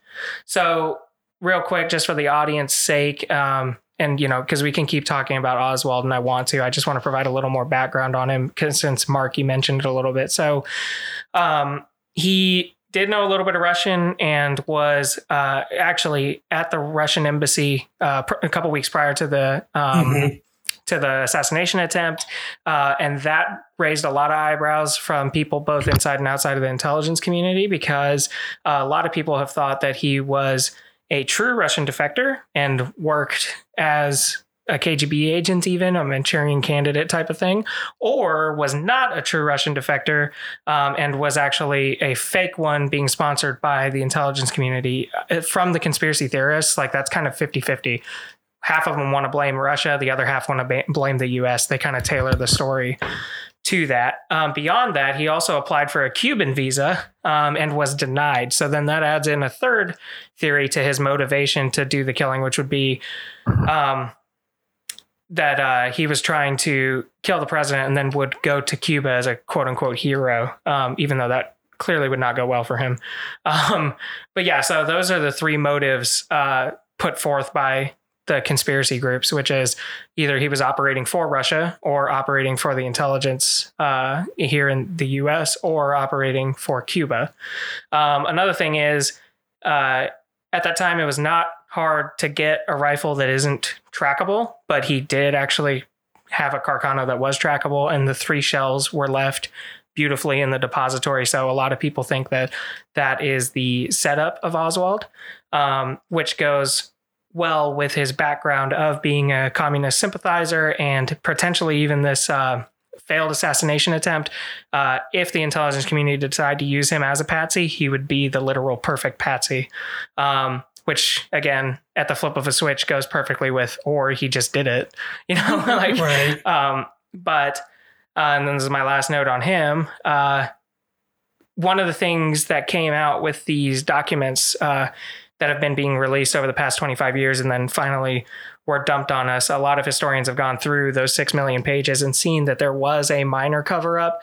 So, real quick, just for the audience sake, um, and you know, because we can keep talking about Oswald, and I want to, I just want to provide a little more background on him, because since Marky mentioned it a little bit. So, um, he did know a little bit of Russian and was uh, actually at the Russian embassy uh, pr- a couple weeks prior to the um, mm-hmm to the assassination attempt. Uh, and that raised a lot of eyebrows from people both inside and outside of the intelligence community because uh, a lot of people have thought that he was a true Russian defector and worked as a KGB agent, even a Manchurian candidate type of thing, or was not a true Russian defector um, and was actually a fake one being sponsored by the intelligence community uh, from the conspiracy theorists. Like that's kind of 50 50 half of them want to blame Russia, the other half want to blame the US. They kind of tailor the story to that. Um, beyond that, he also applied for a Cuban visa um, and was denied. So then that adds in a third theory to his motivation to do the killing, which would be um, that uh, he was trying to kill the president and then would go to Cuba as a quote unquote hero, um, even though that clearly would not go well for him. *laughs* Um, but yeah, so those are the three motives uh, put forth by the conspiracy groups, which is either he was operating for Russia or operating for the intelligence uh, here in the U.S. or operating for Cuba. Um, another thing is, uh, at that time, it was not hard to get a rifle that isn't trackable, but he did actually have a Carcano that was trackable, and the three shells were left beautifully in the depository. So a lot of people think that that is the setup of Oswald, um, which goes well with his background of being a communist sympathizer and potentially even this uh, failed assassination attempt. Uh, if the intelligence community decided to use him as a patsy, he would be the literal perfect patsy. Um, which again, at the flip of a switch, goes perfectly with, or he just did it, *laughs* you know, *laughs* like, right. um, but, uh, and then this is my last note on him. Uh, one of the things that came out with these documents, uh, that have been being released over the past 25 years and then finally were dumped on us. A lot of historians have gone through those 6 million pages and seen that there was a minor cover up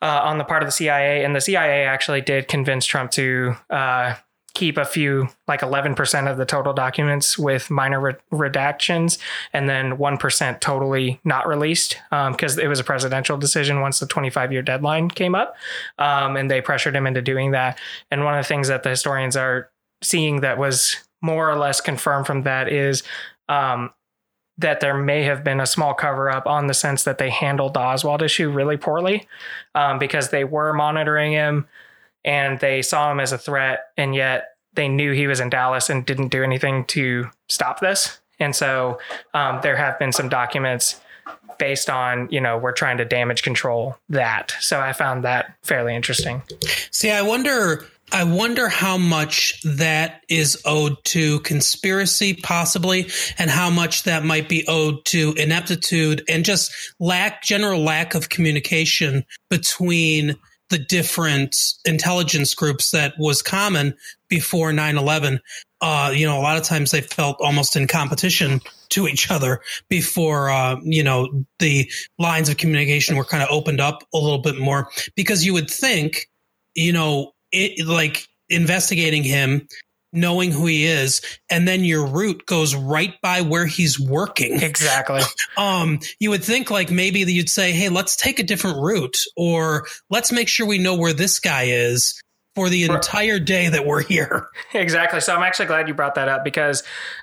uh, on the part of the CIA. And the CIA actually did convince Trump to uh, keep a few, like 11% of the total documents with minor re- redactions, and then 1% totally not released because um, it was a presidential decision once the 25 year deadline came up. Um, and they pressured him into doing that. And one of the things that the historians are seeing that was more or less confirmed from that is um, that there may have been a small cover up on the sense that they handled the Oswald issue really poorly um, because they were monitoring him and they saw him as a threat, and yet they knew he was in Dallas and didn't do anything to stop this. And so um, there have been some documents based on, you know, we're trying to damage control that. So I found that fairly interesting. See, I wonder I wonder how much that is owed to conspiracy, possibly, and how much that might be owed to ineptitude and just lack, general lack of communication between the different intelligence groups that was common before 9 11. Uh, you know, a lot of times they felt almost in competition to each other before, uh, you know, the lines of communication were kind of opened up a little bit more because you would think, you know, it, like investigating him knowing who he is and then your route goes right by where he's working Exactly. *laughs* um you would think like maybe you'd say hey let's take a different route or let's make sure we know where this guy is for the entire day that we're here *laughs* Exactly. So I'm actually glad you brought that up because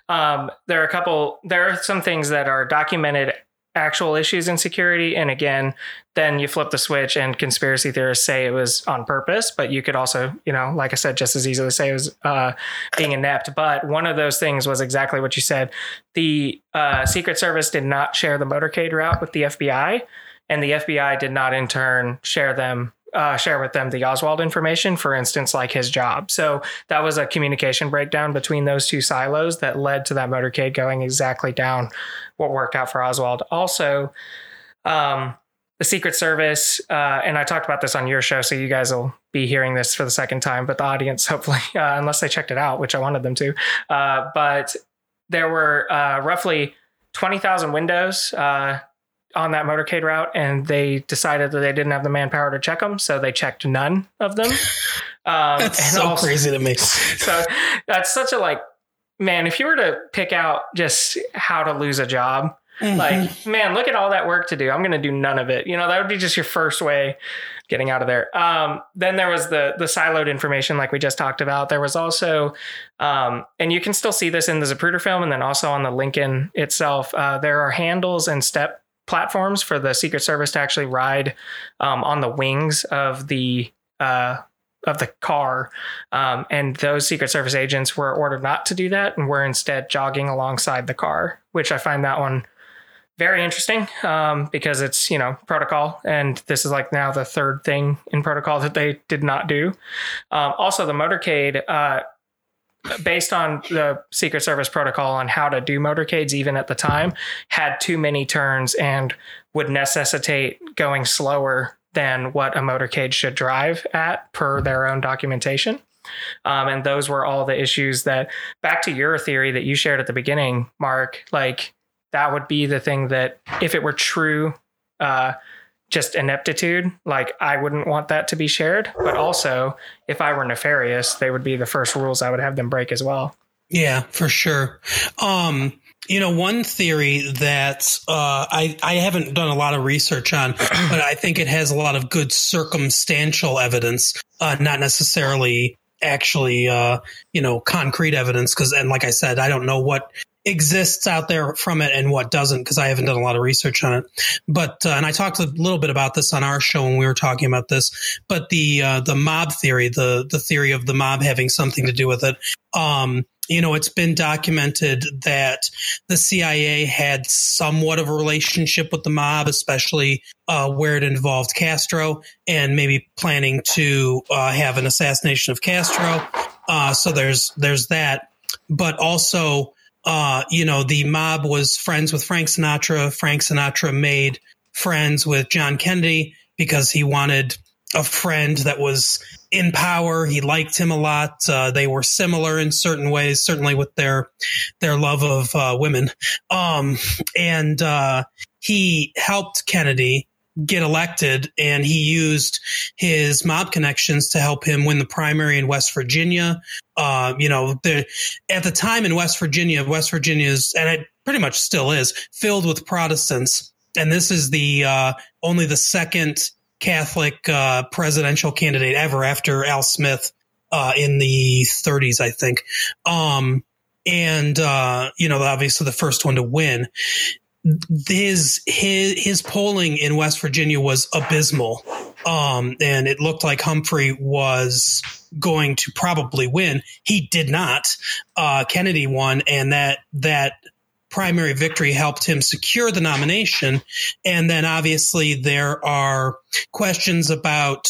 um, there are a couple, there are some things that are documented actual issues in security. And again, then you flip the switch and conspiracy theorists say it was on purpose, but you could also, you know, like I said, just as easily say it was uh, being inept. But one of those things was exactly what you said. The uh, Secret Service did not share the motorcade route with the FBI, and the FBI did not in turn share them. Uh, share with them the Oswald information, for instance, like his job. So that was a communication breakdown between those two silos that led to that motorcade going exactly down what worked out for Oswald. Also, um, the Secret Service, uh, and I talked about this on your show, so you guys will be hearing this for the second time, but the audience, *laughs* hopefully, uh, unless they checked it out, which I wanted them to. Uh, but there were uh, roughly 20,000 windows uh, on that motorcade route, and they decided that they didn't have the manpower to check them, so they checked none of them. *laughs* Um, that's so also- crazy to me. *laughs* So that's such a like man if you were to pick out just how to lose a job Mhm. like man look at all that work to do. I'm going to do none of it. You know that would be just your first way getting out of there. Um, then there was the the siloed information like we just talked about. There was also um, and you can still see this in the zapruder film and then also on the lincoln itself uh, there are handles and step platforms for the secret service to actually ride um, on the wings of the uh, of the car um, and those Secret Service agents were ordered not to do that and were instead jogging alongside the car, which I find that one very interesting um, because it's, you know, protocol. And this is like now the third thing in protocol that they did not do. Um, also, the motorcade, uh, based on the Secret Service protocol on how to do motorcades, even at the time, had too many turns and would necessitate going slower than what a motorcade should drive at per their own documentation. Um, and those were all the issues that, back to your theory that you shared at the beginning, Mark, like that would be the thing that, if it were true, uh, just ineptitude, like I wouldn't want that to be shared. But also, if I were nefarious, they would be the first rules I would have them break as well. Yeah, for sure. Um, you know, one theory that uh, I I haven't done a lot of research on, *clears throat* but I think it has a lot of good circumstantial evidence, uh, not necessarily actually uh, you know concrete evidence. Because and like I said, I don't know what exists out there from it and what doesn't because I haven't done a lot of research on it. But uh, and I talked a little bit about this on our show when we were talking about this. But the uh, the mob theory, the the theory of the mob having something to do with it. Um, you know, it's been documented that the CIA had somewhat of a relationship with the mob, especially uh, where it involved Castro and maybe planning to uh, have an assassination of Castro. Uh, so there's there's that, but also, uh, you know, the mob was friends with Frank Sinatra. Frank Sinatra made friends with John Kennedy because he wanted a friend that was in power. He liked him a lot. Uh, they were similar in certain ways, certainly with their their love of uh, women. Um, and uh, he helped Kennedy get elected, and he used his mob connections to help him win the primary in West Virginia. Uh, you know, the, at the time in West Virginia, West Virginia is, and it pretty much still is, filled with Protestants. And this is the uh, only the second Catholic uh, presidential candidate ever after Al Smith uh, in the 30s, I think. Um, and uh, you know, obviously the first one to win. His his his polling in West Virginia was abysmal, um, and it looked like Humphrey was going to probably win. He did not. Uh, Kennedy won, and that that primary victory helped him secure the nomination. And then obviously there are questions about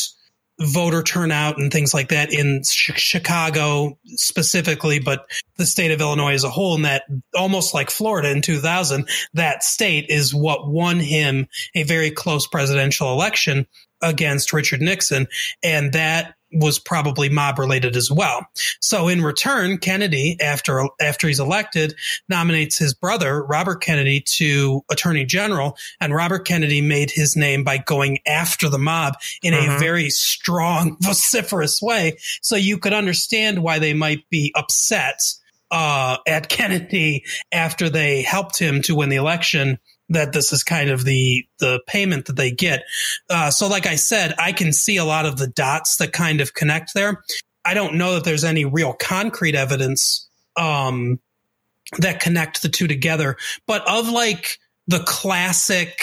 voter turnout and things like that in Ch- Chicago specifically, but the state of Illinois as a whole, and that almost like Florida in 2000, that state is what won him a very close presidential election against Richard Nixon. And that was probably mob related as well. So in return, Kennedy, after after he's elected, nominates his brother Robert Kennedy to Attorney General, and Robert Kennedy made his name by going after the mob in Mhm. a very strong, *laughs* vociferous way. So you could understand why they might be upset uh, at *laughs* Kennedy after they helped him to win the election. That this is kind of the the payment that they get. Uh, so, like I said, I can see a lot of the dots that kind of connect there. I don't know that there's any real concrete evidence um, that connect the two together, but of like the classic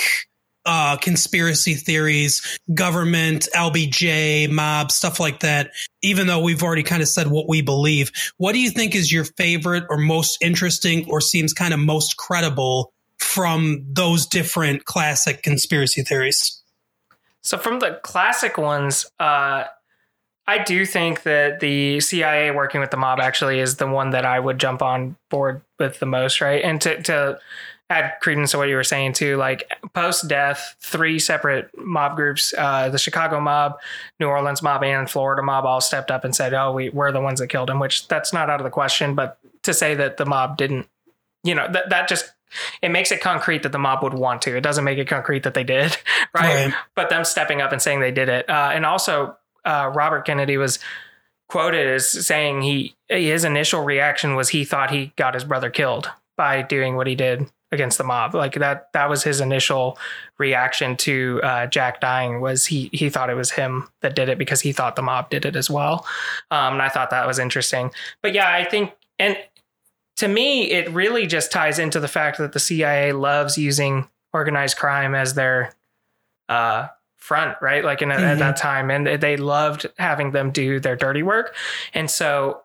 uh, conspiracy theories, government, LBJ, mob, stuff like that. Even though we've already kind of said what we believe, what do you think is your favorite or most interesting or seems kind of most credible from those different classic conspiracy theories? So from the classic ones, uh, I do think that the CIA working with the mob actually is the one that I would jump on board with the most, right? And to to add credence to what you were saying too, like post death, three separate mob groups, uh, the Chicago mob, New Orleans mob, and Florida mob all stepped up and said, "Oh, we we're the ones that killed him," which that's not out of the question. But to say that the mob didn't, you know, that that just it makes it concrete that the mob would want to. It doesn't make it concrete that they did, *laughs* right? Right. But them stepping up and saying they did it, uh, and also uh, Robert Kennedy was quoted as saying he his initial reaction was he thought he got his brother killed by doing what he did against the mob. Like that that was his initial reaction to uh, Jack dying was he he thought it was him that did it because he thought the mob did it as well. Um, and I thought that was interesting. But yeah, I think and to me it really just ties into the fact that the CIA loves using organized crime as their uh front right like in, at Mhm. that time and they loved having them do their dirty work and so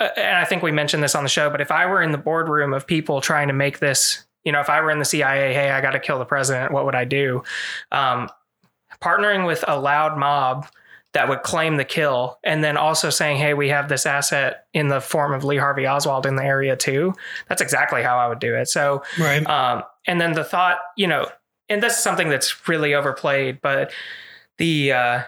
uh, and I think we mentioned this on the show, but if I were in the boardroom of people trying to make this, you know, if I were in the CIA, hey, I got to kill the president, what would I do? Um, partnering with a loud mob that would claim the kill and then also saying, hey, we have this asset in the form of Lee Harvey Oswald in the area too. That's exactly how I would do it. So, Right. um, and then the thought, you know, and this is something that's really overplayed, but the uh,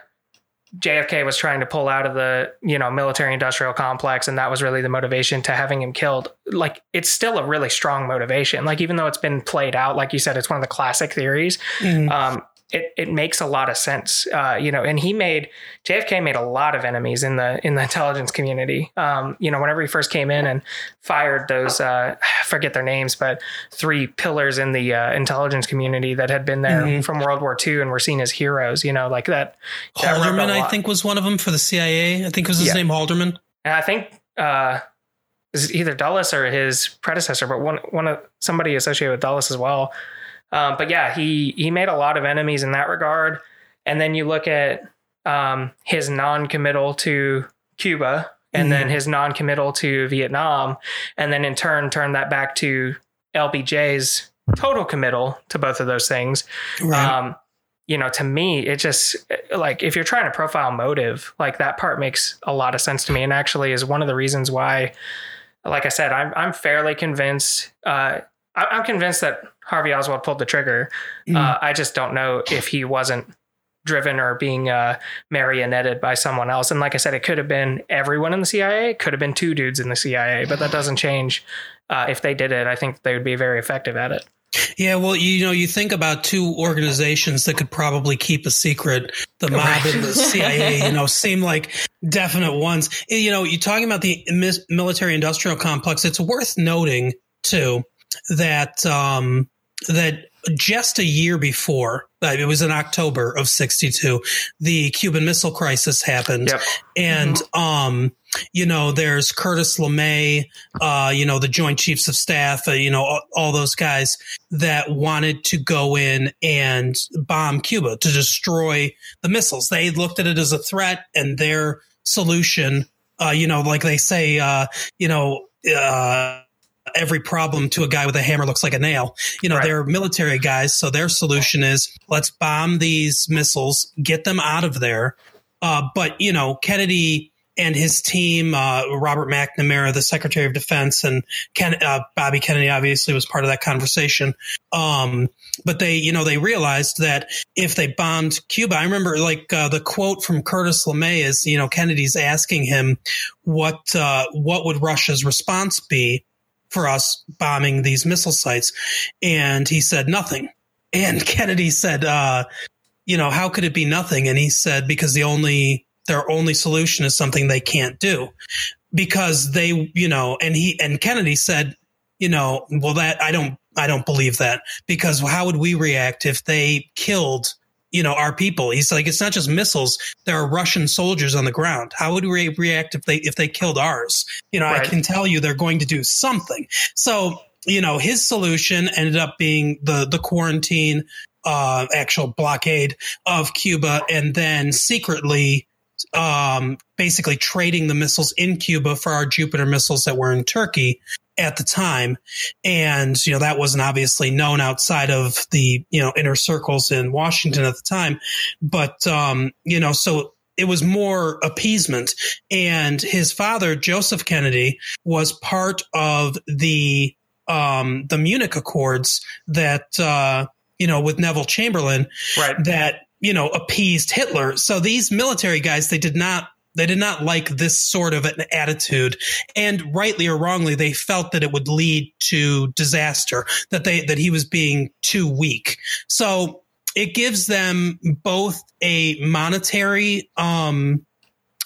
JFK was trying to pull out of the, you know, military industrial complex, and that was really the motivation to having him killed. Like, it's still a really strong motivation. Like, even though it's been played out, like you said, it's one of the classic theories. Mhm. Um, it, it makes a lot of sense, uh, you know. And he made JFK made a lot of enemies in the in the intelligence community. Um, you know, whenever he first came in and fired those, uh, I *sighs* forget their names, but three pillars in the uh, intelligence community that had been there Mhm. from World War II and were seen as heroes. You know, like that. that Halderman, I think, was one of them for the CIA. I think was his Yeah. name Halderman. And I think uh, is either Dulles or his predecessor, but one one of somebody associated with Dulles as well. Um, but yeah, he he made a lot of enemies in that regard. And then you look at um, his non-committal to Cuba, and then his non-committal to Vietnam, and then in turn turn that back to LBJ's total committal to both of those things Right. um you know to me it just like if you're trying to profile motive like that part makes a lot of sense to me and actually is one of the reasons why like i said i'm, I'm fairly convinced uh i'm convinced that harvey oswald pulled the trigger Mhm. uh, i just don't know if he wasn't driven or being uh, marionetted by someone else and like i said it could have been everyone in the cia it could have been two dudes in the cia but that doesn't change uh, if they did it i think they would be very effective at it Yeah, well, you know, you think about two organizations that could probably keep a secret. The mob Right. and the CIA, you *laughs* know, seem like definite ones. You know, you're talking about the military-industrial complex. It's worth noting too that um, that just a year before, it was in October of '62, the Cuban Missile Crisis happened, Yep. and um, you know, there's Curtis LeMay, uh, you know, the Joint Chiefs of Staff, uh, you know, all, all those guys that wanted to go in and bomb Cuba to destroy the missiles. They looked at it as a threat, and their solution, uh, you know, like they say, uh, you know, uh, every problem to a guy with a hammer looks like a nail. You know, Right. they're military guys, so their solution is let's bomb these missiles, get them out of there, Uh, but you know, Kennedy and his team, uh, Robert McNamara, the Secretary of Defense, and Ken, uh, Bobby Kennedy obviously was part of that conversation. Um, but they, you know, they realized that if they bombed Cuba, I remember like uh, the quote from Curtis LeMay is, you know, Kennedy's asking him what uh, what would Russia's response be for us bombing these missile sites, and he said nothing. And *laughs* Kennedy said, uh, you know, how could it be nothing? And he said because the only their only solution is something they can't do because they, you know, and he and Kennedy said, you know, well that I don't I don't believe that because how would we react if they killed you know our people. He's like it's not just missiles. There are russian soldiers on the ground. How would we react if they if they killed ours? You know right. i can tell you they're going to do something. So you know his solution ended up being the the quarantine uh actual blockade of cuba and then secretly um, basically trading the missiles in Cuba for our Jupiter missiles that were in Turkey at the time. And, you know, that wasn't obviously known outside of the, you know, inner circles in Washington at the time. But, um, you know, so it was more appeasement. And his father, Joseph Kennedy, was part of the, um, the Munich Accords that, uh, you know, with Neville Chamberlain, right. that you know, appeased Hitler. So these military guys, they did not they did not like this sort of an attitude and rightly or wrongly they felt that it would lead to disaster that they that he was being too weak so it gives them both a monetary um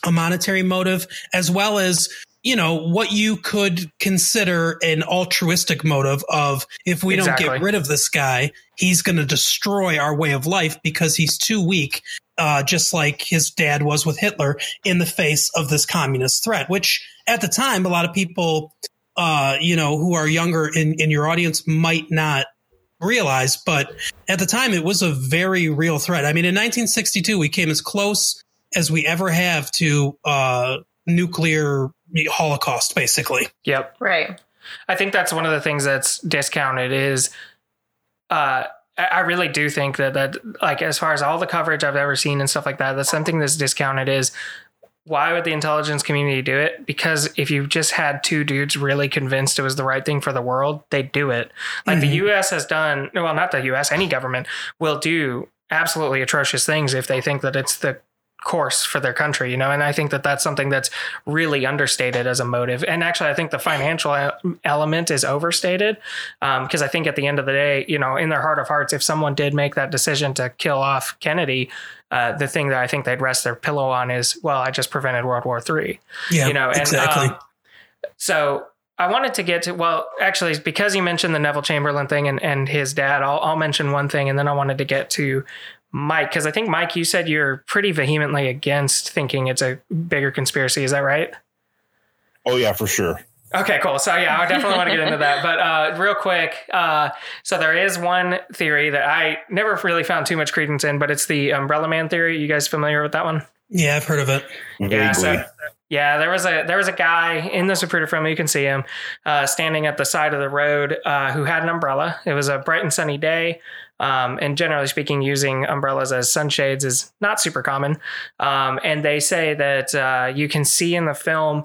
a monetary motive as well as you know what you could consider an altruistic motive of if we exactly. don't get rid of this guy he's going to destroy our way of life because he's too weak uh, just like his dad was with hitler in the face of this communist threat which at the time a lot of people uh, you know who are younger in, in your audience might not realize but at the time it was a very real threat i mean in 1962 we came as close as we ever have to uh, nuclear holocaust basically yep right i think that's one of the things that's discounted is uh I really do think that that like as far as all the coverage I've ever seen and stuff like that, that's something that's discounted is why would the intelligence community do it? Because if you just had two dudes really convinced it was the right thing for the world, they'd do it. Like mm-hmm. the US has done, well, not the US, any government will do absolutely atrocious things if they think that it's the course for their country, you know, and I think that that's something that's really understated as a motive. And actually, I think the financial element is overstated because um, I think at the end of the day, you know, in their heart of hearts, if someone did make that decision to kill off Kennedy, uh, the thing that I think they'd rest their pillow on is, well, I just prevented World War Three. Yeah, you know, and, exactly. Um, so I wanted to get to well, actually, because you mentioned the Neville Chamberlain thing and, and his dad, I'll, I'll mention one thing, and then I wanted to get to Mike, because I think Mike, you said you're pretty vehemently against thinking it's a bigger conspiracy. Is that right? Oh yeah, for sure. Okay, cool. So yeah, I definitely want to get into that. But uh, real quick, uh, so there is one theory that I never really found too much credence in, but it's the Umbrella Man theory. You guys familiar with that one? Yeah, I've heard of it. Yeah, so yeah, there was a there was a guy in the Zapruder film. You can see him uh, standing at the side of the road uh, who had an umbrella. It was a bright and sunny day. Um, and generally speaking, using umbrellas as sunshades is not super common. Um, and they say that uh, you can see in the film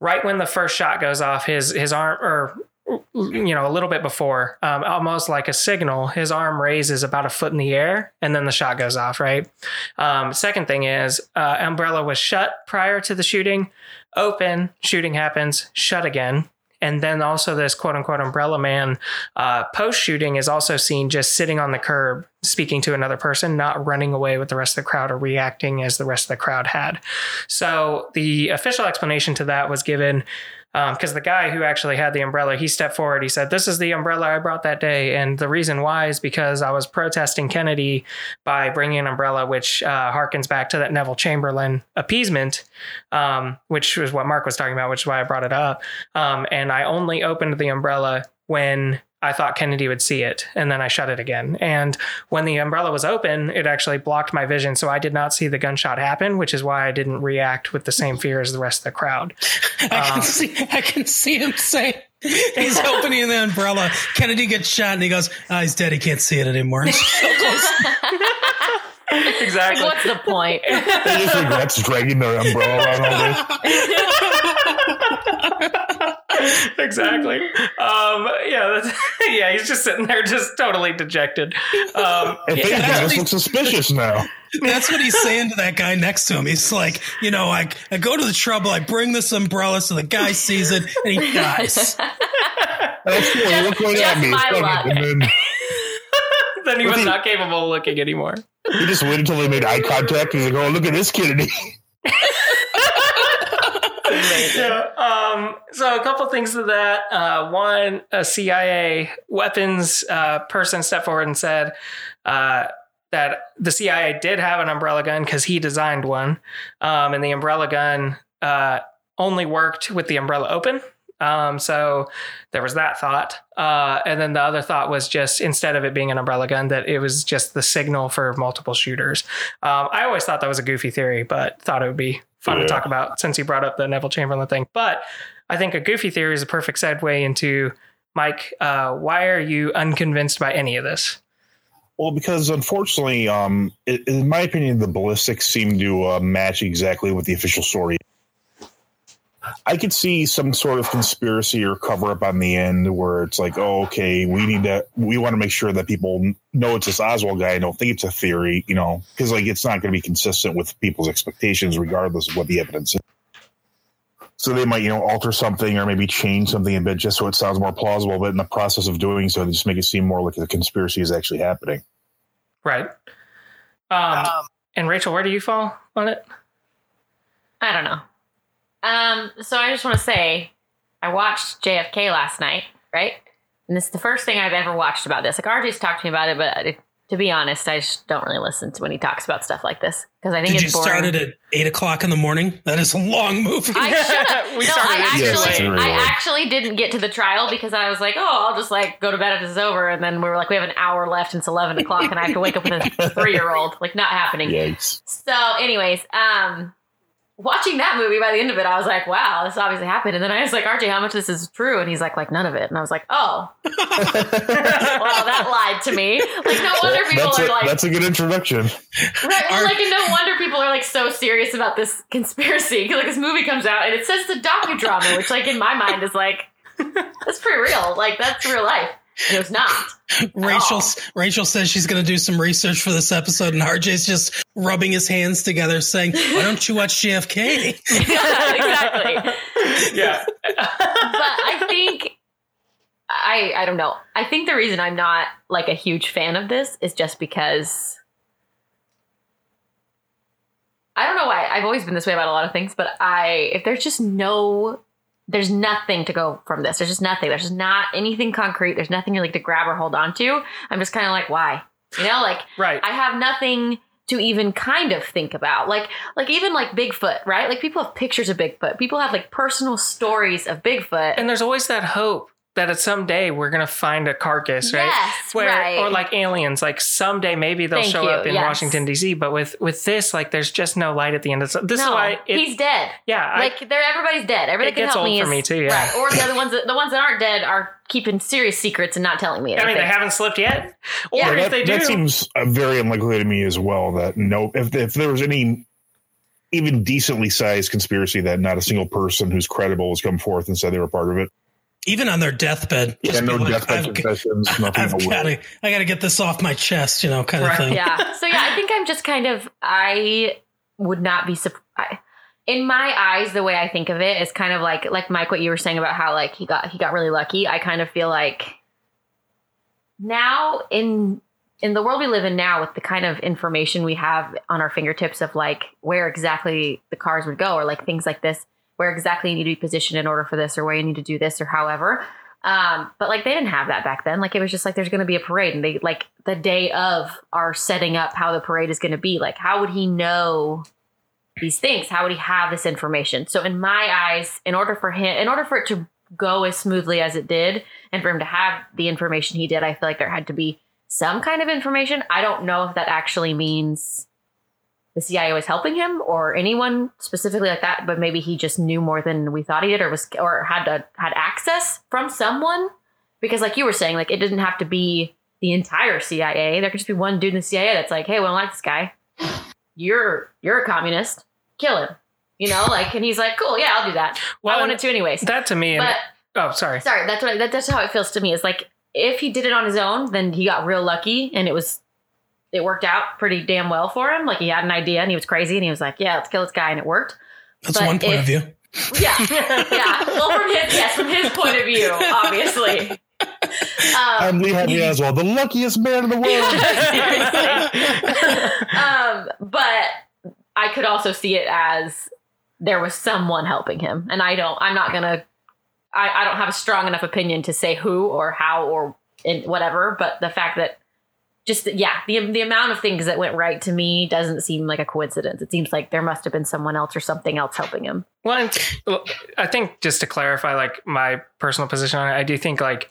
right when the first shot goes off, his his arm or you know a little bit before, um, almost like a signal, his arm raises about a foot in the air, and then the shot goes off. Right. Um, second thing is, uh, umbrella was shut prior to the shooting, open, shooting happens, shut again and then also this quote unquote umbrella man uh, post shooting is also seen just sitting on the curb speaking to another person, not running away with the rest of the crowd or reacting as the rest of the crowd had. So the official explanation to that was given because um, the guy who actually had the umbrella, he stepped forward. He said, "This is the umbrella I brought that day, and the reason why is because I was protesting Kennedy by bringing an umbrella, which uh, harkens back to that Neville Chamberlain appeasement, um, which was what Mark was talking about, which is why I brought it up. Um, and I only opened the umbrella when I thought Kennedy would see it, and then I shut it again. And when the umbrella was open, it actually blocked my vision, so I did not see the gunshot happen, which is why I didn't react with the same fear as the rest of the crowd. *laughs* I can um, see, I can see him say he's opening the umbrella. Kennedy gets shot, and he goes, "Oh, he's dead. He can't see it anymore." *laughs* so close. exactly. Like, what's the point? *laughs* They just regrets dragging their umbrella around all day. *laughs* exactly. Um, yeah, that's, *laughs* yeah. He's just sitting there, just totally dejected. Um, And things Yeah. just look suspicious now. That's what he's saying to that guy next to him. He's like, you know, I, I go to the trouble, I bring this umbrella so the guy sees it and he dies. *laughs* That's cool. Just- Look right just at me. my luck. And then then he was he- not capable of looking anymore. he just waited until they made eye contact. He's like, "Oh, look at this Kennedy." Yeah. Um, so a couple things to that. Uh, one, a CIA weapons uh, person stepped forward and said uh, that the CIA did have an umbrella gun because he designed one, um, and the umbrella gun uh, only worked with the umbrella open. Um, so there was that thought. Uh, and then the other thought was just instead of it being an umbrella gun, that it was just the signal for multiple shooters. Um, I always thought that was a goofy theory, but thought it would be fun to talk about since you brought up the Neville Chamberlain thing. But I think a goofy theory is a perfect segue into Mike. Uh, why are you unconvinced by any of this? Well, because unfortunately, um, in my opinion, the ballistics seem to uh, match exactly with the official story. I could see some sort of conspiracy or cover up on the end where it's like, oh, okay, we need to, we want to make sure that people know it's this Oswald guy I don't think it's a theory, you know, because like it's not going to be consistent with people's expectations, regardless of what the evidence is. So they might, you know, alter something or maybe change something a bit just so it sounds more plausible. But in the process of doing so, they just make it seem more like the conspiracy is actually happening. Right. Um, and Rachel, where do you fall on it? I don't know. Um, so I just want to say, I watched JFK last night, right? And this is the first thing I've ever watched about this. Like RJ's talked to me about it, but it, to be honest, I just don't really listen to when he talks about stuff like this because I think Did you it's boring. start it at eight o'clock in the morning? That is a long movie. I *laughs* should. We no, started I it Yes, actually, I actually didn't get to the trial because I was like, oh, I'll just like go to bed if this is over, and then we were like, we have an hour left, and it's eleven o'clock, and I have to wake up with a *laughs* three-year-old. Like, not happening. Yikes. So, anyways, um, watching that movie by the end of it, I was like, wow, this obviously happened. And then I was like, RJ, how much of this is true? And he's like, like none of it. And I was like, oh, *laughs* well, that lied to me. Like, no wonder people that's, are a, like, that's a good introduction. right, well, Are- like, and no wonder people are like so serious about this conspiracy. 'Cause, like, this movie comes out and it says it's a docudrama, which, like, in my mind is like, that's pretty real. Like, that's real life. And it was not. *laughs* Rachel. Rachel says she's going to do some research for this episode, and RJ's just rubbing his hands together, saying, "Why don't you watch JFK?" *laughs* exactly. Yeah. but I think I I don't know. I think the reason I'm not like a huge fan of this is just because I don't know why. I've always been this way about a lot of things, but I if there's just no there's nothing to go from this. There's just nothing. There's just not anything concrete. There's nothing like to grab or hold on to. I'm just kind of like, why? You know, like right. I have nothing to even kind of think about. Like like even like Bigfoot, right? Like people have pictures of Bigfoot. People have like personal stories of Bigfoot. and there's always that hope that at someday we're gonna find a carcass, right? Yes, Where, right. Or like aliens, like someday maybe they'll Thank show you, up in yes. Washington D.C. But with with this, like, there's just no light at the end of this. This is why it, he's dead. yeah, I- Like they're everybody's dead. Everybody It can gets help old me. for is- me too, yeah. Right. Or the other ones, that, the ones that aren't dead are keeping serious secrets and not telling me. I mean, they haven't slipped yet. Or Yeah, if that, they do, that seems uh, very unlikely to me as well. That no, if if there was any even decently sized conspiracy that not a single person who's credible has come forth and said they were part of it. Even on their deathbed, Yeah, no like, deathbed I've, confessions, *laughs* nothing. I've gotta, I got to get this off my chest, you know, kind of thing. yeah. *laughs* So yeah, I think I'm just kind of. I would not be surprised. In my eyes, the way I think of it is kind of like like Mike, what you were saying about how like he got he got really lucky. I kind of feel like now in in the world we live in now with the kind of information we have on our fingertips of like where exactly the cars would go or like things like this where exactly you need to be positioned in order for this or where you need to do this or however. Um but like they didn't have that back then. Like it was just like there's going to be a parade and they like the day of are setting up how the parade is going to be. Like how would he know these things? How would he have this information? So in my eyes in order for him in order for it to go as smoothly as it did and for him to have the information he did i feel like there had to be some kind of information. I don't know if that actually means the cia was helping him or anyone specifically like that but maybe he just knew more than we thought he did or was or had to, had access from someone because like you were saying like it didn't have to be the entire cia there could just be one dude in the cia that's like hey we don't like this guy you're you're a communist. Kill him. You know, like, and he's like, cool, yeah, I'll do that. Well, I wanted to anyways. That to me, but oh, sorry. sorry, that's what I, that, that's how it feels to me. Is like if he did it on his own, then he got real lucky, and it was it worked out pretty damn well for him. Like he had an idea and he was crazy, and he was like, yeah, let's kill this guy, and it worked. That's But one point if- of view. Yeah, *laughs* yeah. Well, from his yes, from his point of view, obviously. *laughs* Um, I'm Lee Harvey Oswald, the luckiest man in the world. *laughs* um, but I could also see it as there was someone helping him, and I don't. I'm not gonna. I, I don't have a strong enough opinion to say who or how or in whatever. But the fact that just yeah, the the amount of things that went right to me doesn't seem like a coincidence. It seems like there must have been someone else or something else helping him. Well, I think just to clarify, like my personal position on it, I do think like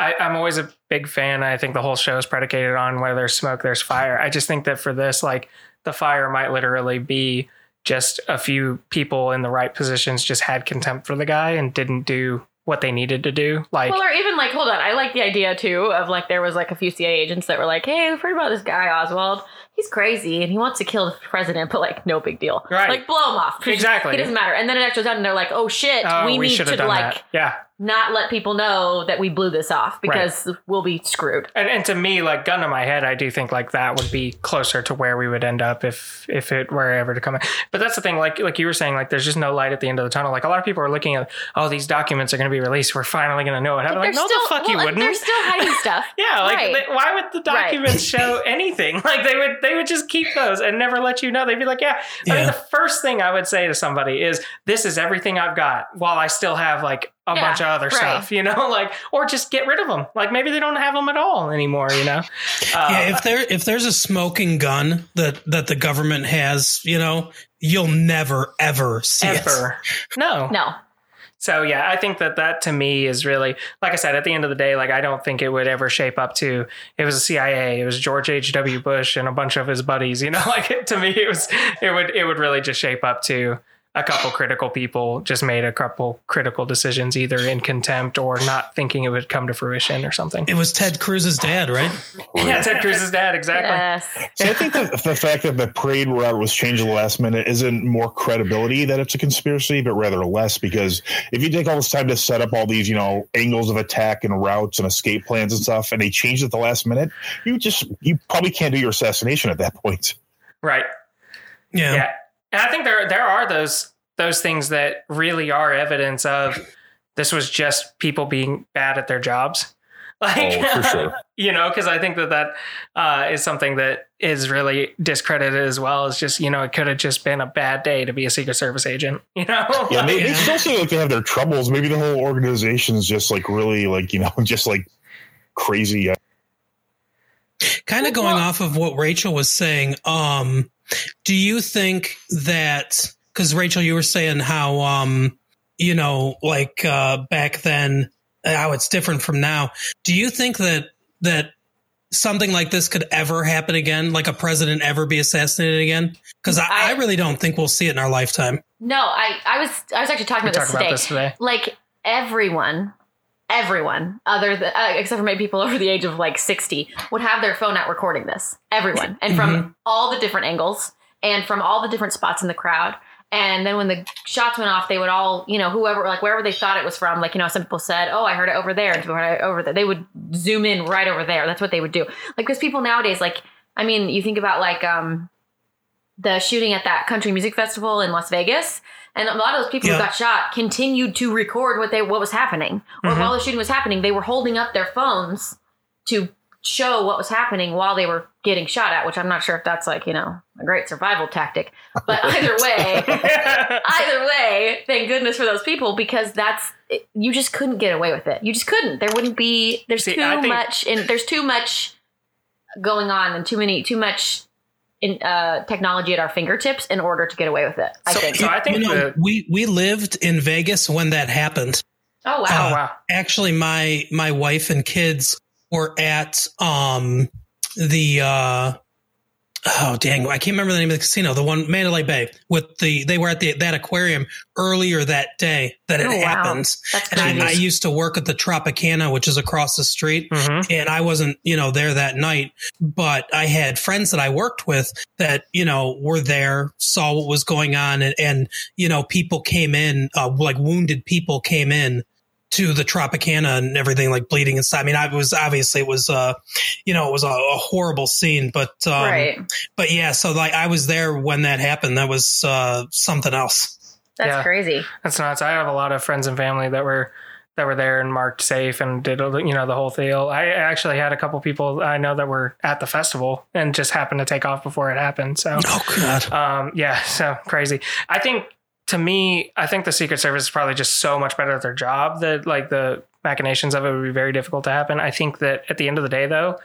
I, I'm always a big fan. I think the whole show is predicated on where there's smoke, there's fire. I just think that for this, like the fire might literally be just a few people in the right positions just had contempt for the guy and didn't do what they needed to do. Like, Well, or even like, hold on, I like the idea too of like there was like a few CIA agents that were like, "Hey, we've heard about this guy Oswald. He's crazy and he wants to kill the president, but like no big deal. Right. Like blow him off. *laughs* Exactly. It doesn't matter. And then it actually was done, and they're like, "Oh shit, oh, we, we, need to like that. Yeah. Not let people know that we blew this off because we'll be screwed." And, and to me, like gun to my head, I do think like that would be closer to where we would end up if if it were ever to come in. But that's the thing, like like you were saying, like there's just no light at the end of the tunnel. Like a lot of people are looking at, oh, these documents are going to be released. We're finally going to know what happened. Like, They're no, still, the fuck you wouldn't. They're still hiding *laughs* stuff. yeah, like Right. they, why would the documents show *laughs* anything? Like they would they would just keep those and never let you know. They'd be like, yeah. I mean, Yeah. the first thing I would say to somebody is, this is everything I've got, while I still have like a Yeah, bunch of other right. stuff, you know, *laughs* like or just get rid of them. Like maybe they don't have them at all anymore, you know. *laughs* Uh, yeah, if there if there's a smoking gun that that the government has, you know, you'll never ever see it. ever. *laughs* No. no. So yeah, I think that that to me is really, like I said, at the end of the day, like I don't think it would ever shape up to. It was a CIA, it was George H. W. Bush and a bunch of his buddies. You know, like it, to me, it was it would it would really just shape up to a couple critical people just made a couple critical decisions, either in contempt or not thinking it would come to fruition or something. It was Ted Cruz's dad, right? Yeah, Ted Cruz's dad, exactly. Yes. So I think that the fact that the parade route was changed at the last minute isn't more credibility that it's a conspiracy, but rather less because if you take all this time to set up all these, you know, angles of attack and routes and escape plans and stuff, and they changed it at the last minute, you just you probably can't do your assassination at that point. Right. Yeah. Yeah. And I think there there are those those things that really are evidence of this was just people being bad at their jobs. *laughs* Like, Oh, for sure. *laughs* you know, because I think that that uh, is something that is really discredited as well. As just you know, it could have just been a bad day to be a Secret Service agent. *laughs* You know, Yeah, they, they Yeah. still seem like they have their troubles. Maybe the whole organization is just like really like you know just like crazy. Uh, Kind of going off of what Rachel was saying, um, do you think that because Rachel, you were saying how um, you know, like uh back then how it's different from now. Do you think that that something like this could ever happen again? Like a president ever be assassinated again? Because I, I I- really don't think we'll see it in our lifetime. No, I, I was I was actually talking we about talk this about today. this today. Like everyone, everyone other than uh, except for maybe people *laughs* over the age of like sixty would have their phone out recording this. Everyone, and from all the different angles and from all the different spots in the crowd. And then when the shots went off, they would all, you know, whoever, like wherever they thought it was from, like, you know, some people said, oh, I heard it over there, and heard it over there. They would zoom in right over there. That's what they would do. Like, because people nowadays, like, I mean, you think about like, um, the shooting at that country music festival in Las Vegas, and a lot of those people Yeah. who got shot continued to record what they what was happening. Or Mhm. while the shooting was happening, they were holding up their phones to show what was happening while they were getting shot at. Which I'm not sure if that's like you know a great survival tactic, but *laughs* either way, either way, thank goodness for those people because that's you just couldn't get away with it. You just couldn't. There wouldn't be. There's See, too think- much, and there's too much going on, and too many, too much in uh, technology at our fingertips in order to get away with it. I So- think. so I think you know, the- we we lived in Vegas when that happened. oh wow. oh Uh, wow. actually my my wife and kids were at um the uh oh dang, I can't remember the name of the casino. The one Mandalay Bay with the they were at the that aquarium earlier that day that it Oh, wow. happens. That's And I, I used to work at the Tropicana, which is across the street, Mhm. and I wasn't, you know, there that night, but I had friends that I worked with that, you know, were there, saw what was going on, and, and you know, people came in, uh, like wounded people came in to the Tropicana and everything, like bleeding and stuff. I mean, I was obviously it was, uh, you know, it was a, a horrible scene, but, um, right. but yeah, so like I was there when that happened. That was uh, something else. That's Yeah. crazy. That's nuts. I have a lot of friends and family that were that were there and marked safe and did you know the whole deal. I actually had a couple people I know that were at the festival and just happened to take off before it happened. So Oh God. um, yeah, so crazy. I think to me, I think the Secret Service is probably just so much better at their job that like the machinations of it would be very difficult to happen. I think that at the end of the day, though,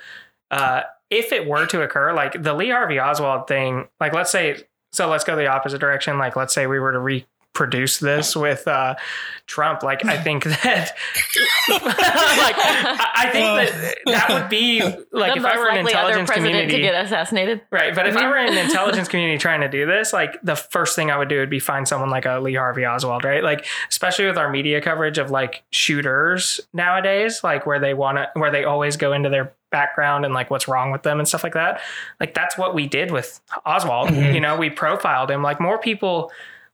uh, if it were to occur, like the Lee Harvey Oswald thing, like let's say, so let's go the opposite direction. Like let's say we were to reproduce this with uh, Trump. Like I think *laughs* that, *laughs* like I, I think that that would be *laughs* like the if I were an intelligence president community. to get assassinated. Right, but if I Mhm. were in the intelligence community trying to do this, like the first thing I would do would be find someone like a Lee Harvey Oswald, right? Like especially with our media coverage of like shooters nowadays, like where they want to where they always go into their background and like what's wrong with them and stuff like that. Like that's what we did with Oswald. Mhm. You know, we profiled him. Like more people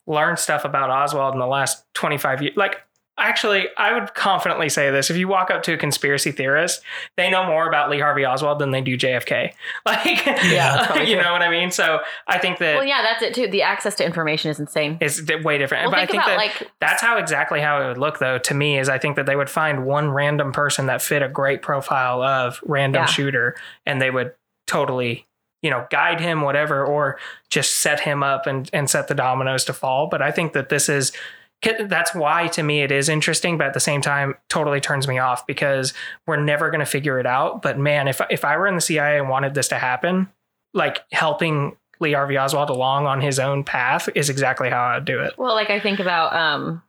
learned stuff about Oswald in the last 25 years. Like Actually, I would confidently say this. If you walk up to a conspiracy theorist, they know more about Lee Harvey Oswald than they do JFK. *laughs* Like, Yeah, *laughs* you know what I mean? So I think that Well, yeah, that's it too. The access to information is insane. it's way different. Well, but I think think about that like that's how exactly how it would look, though, to me, is I think that they would find one random person that fit a great profile of random Yeah. shooter and they would totally, you know, guide him, whatever, or just set him up and, and set the dominoes to fall. But I think that this is. That's why to me it is interesting, but at the same time, totally turns me off because we're never going to figure it out. But man, if if I were in the CIA and wanted this to happen, like helping Lee Harvey Oswald along on his own path is exactly how I'd do it. Well, like I think about um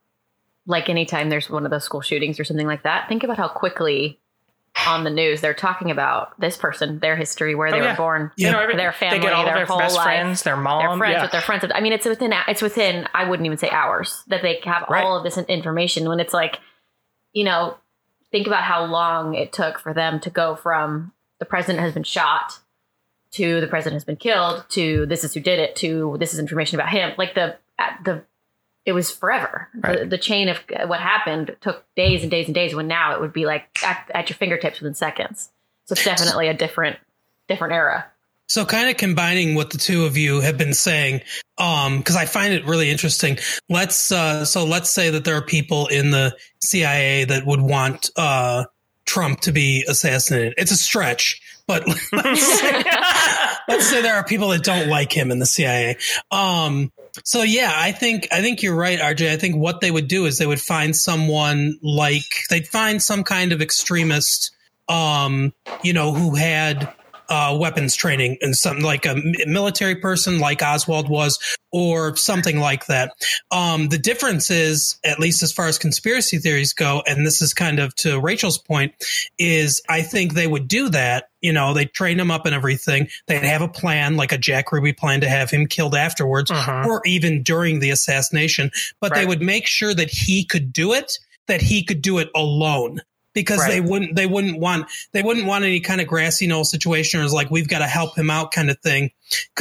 like anytime there's one of those school shootings or something like that, think about how quickly on the news they're talking about this person, their history, where oh, they Oh, were born, Yeah. You know, every, Their family, all their their whole best life, friends, their mom, their friends yeah. with their friends. I mean, it's within it's within I wouldn't even say hours that they have Right. all of this information when it's like, you know, think about how long it took for them to go from the president has been shot to the president has been killed to this is who did it to this is information about him. Like the the it was forever. The, Right. the chain of what happened took days and days and days. When now it would be like at, at your fingertips within seconds. So it's definitely a different different era. So kind of combining what the two of you have been saying, um, because I find it really interesting. Let's uh, so let's say that there are people in the CIA that would want uh, Trump to be assassinated. It's a stretch, but *laughs* let's say, *laughs* let's say there are people that don't like him in the CIA. Um, so yeah, I think I think you're right, RJ. I think what they would do is they would find someone like they'd find some kind of extremist, um, you know, who had uh, weapons training and something like a military person like Oswald was, or something like that. Um, the difference is, at least as far as conspiracy theories go, and this is kind of to Rachel's point, is I think they would do that. You know, they train him up and everything. They'd have a plan, like a Jack Ruby plan to have him killed afterwards Mhm. or even during the assassination, but they would make sure that he could do it, that he could do it alone. Because they wouldn't, they wouldn't want, they wouldn't want any kind of grassy knoll situation or is like we've got to help him out kind of thing.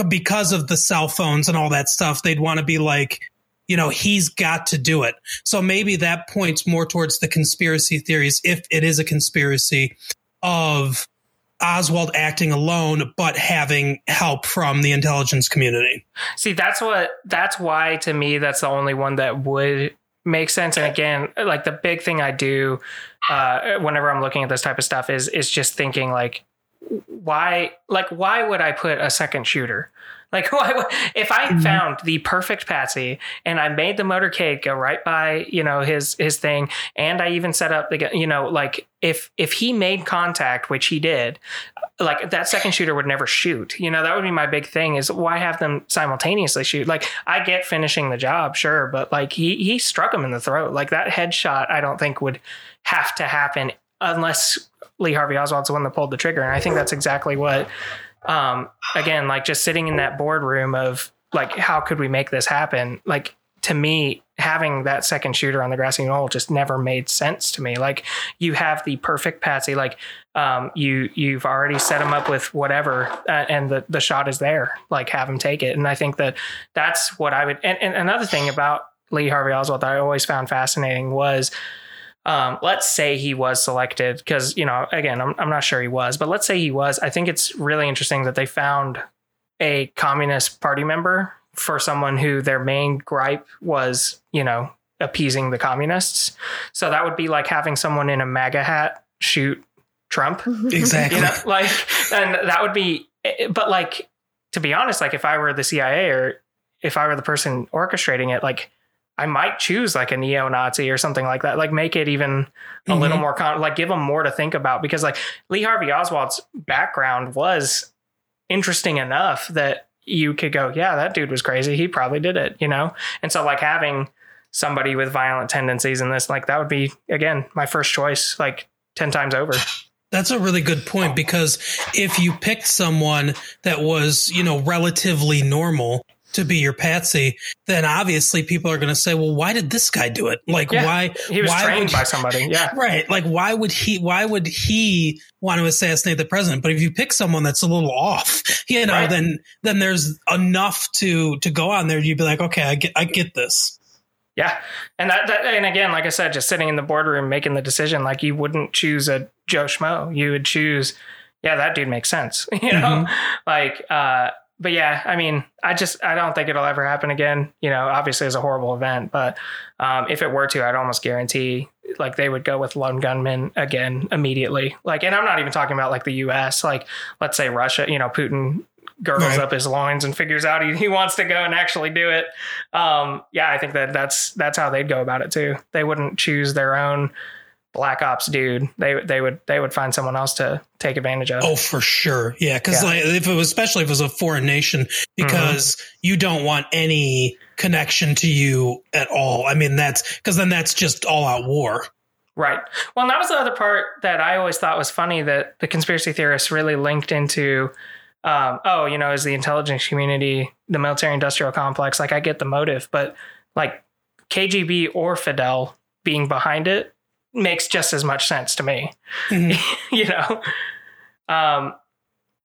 Because of the cell phones and all that stuff, they'd want to be like, you know, he's got to do it. So maybe that points more towards the conspiracy theories, if it is a conspiracy, of Oswald acting alone, but having help from the intelligence community. See, that's what that's why to me that's the only one that would make sense. And again, like the big thing I do uh, whenever I'm looking at this type of stuff is is just thinking like, why like why would I put a second shooter? *laughs* Like, why, if I Mhm. found the perfect Patsy and I made the motorcade go right by, you know, his his thing, and I even set up the, you know, like if if he made contact, which he did, like that second shooter would never shoot. You know, that would be my big thing is why have them simultaneously shoot? Like I get finishing the job, sure, but like he he struck him in the throat. Like that headshot, I don't think would have to happen unless Lee Harvey Oswald's the one that pulled the trigger. And I think that's exactly what um, again, like just sitting in that boardroom of like, how could we make this happen? Like to me, having that second shooter on the grassy knoll just never made sense to me. Like you have the perfect patsy, like um, you you've already set him up with whatever, uh, and the the shot is there. Like have him take it, and I think that that's what I would. And, and another thing about Lee Harvey Oswald that I always found fascinating was. Um, let's say he was selected because you know again I'm, I'm not sure he was but let's say he was i think it's really interesting that they found a communist party member for someone who their main gripe was, you know, appeasing the communists. So that would be like having someone in a MAGA hat shoot Trump. *laughs* Exactly. You know, like, and that would be, but like, to be honest, like if I were the CIA or if I were the person orchestrating it, like I might choose like a neo-Nazi or something like that. Like make it even a Mhm. little more con- like give them more to think about because like Lee Harvey Oswald's background was interesting enough that you could go, yeah, that dude was crazy. He probably did it, you know? And so like having somebody with violent tendencies in this, like that would be again my first choice, like 10 times over. That's a really good point because if you picked someone that was, you know, relatively normal to be your patsy, then obviously people are going to say, well, why did this guy do it? Like, Yeah, why? He was why trained would- by somebody. Yeah. Right. Like, why would he, why would he want to assassinate the president? But if you pick someone that's a little off, you know, Right. then, then there's enough to, to go on there. You'd be like, okay, I get, I get this. Yeah. And that, that and again, like I said, just sitting in the boardroom making the decision, like you wouldn't choose a Joe Schmo. You would choose, yeah, that dude makes sense. *laughs* You know? Like uh but yeah, I mean, I just I don't think it'll ever happen again. You know, obviously it's a horrible event, but um if it were to, I'd almost guarantee like they would go with lone gunmen again immediately. Like and I'm not even talking about like the US, like let's say Russia, you know, Putin gurgles Right. up his loins and figures out he, he wants to go and actually do it um, yeah, I think that that's that's how they'd go about it too. They wouldn't choose their own black ops dude. They they would they would find someone else to take advantage of. Oh, for sure. Yeah. Cause Yeah. like if it was, especially if it was a foreign nation, because you don't want any connection to you at all. I mean, that's because then that's just all out war. Right. Well, and that was the other part that I always thought was funny that the conspiracy theorists really linked into. Um, oh, you know, is the intelligence community, the military industrial complex. Like, I get the motive, but like KGB or Fidel being behind it makes just as much sense to me. Mhm. *laughs* you know. Um,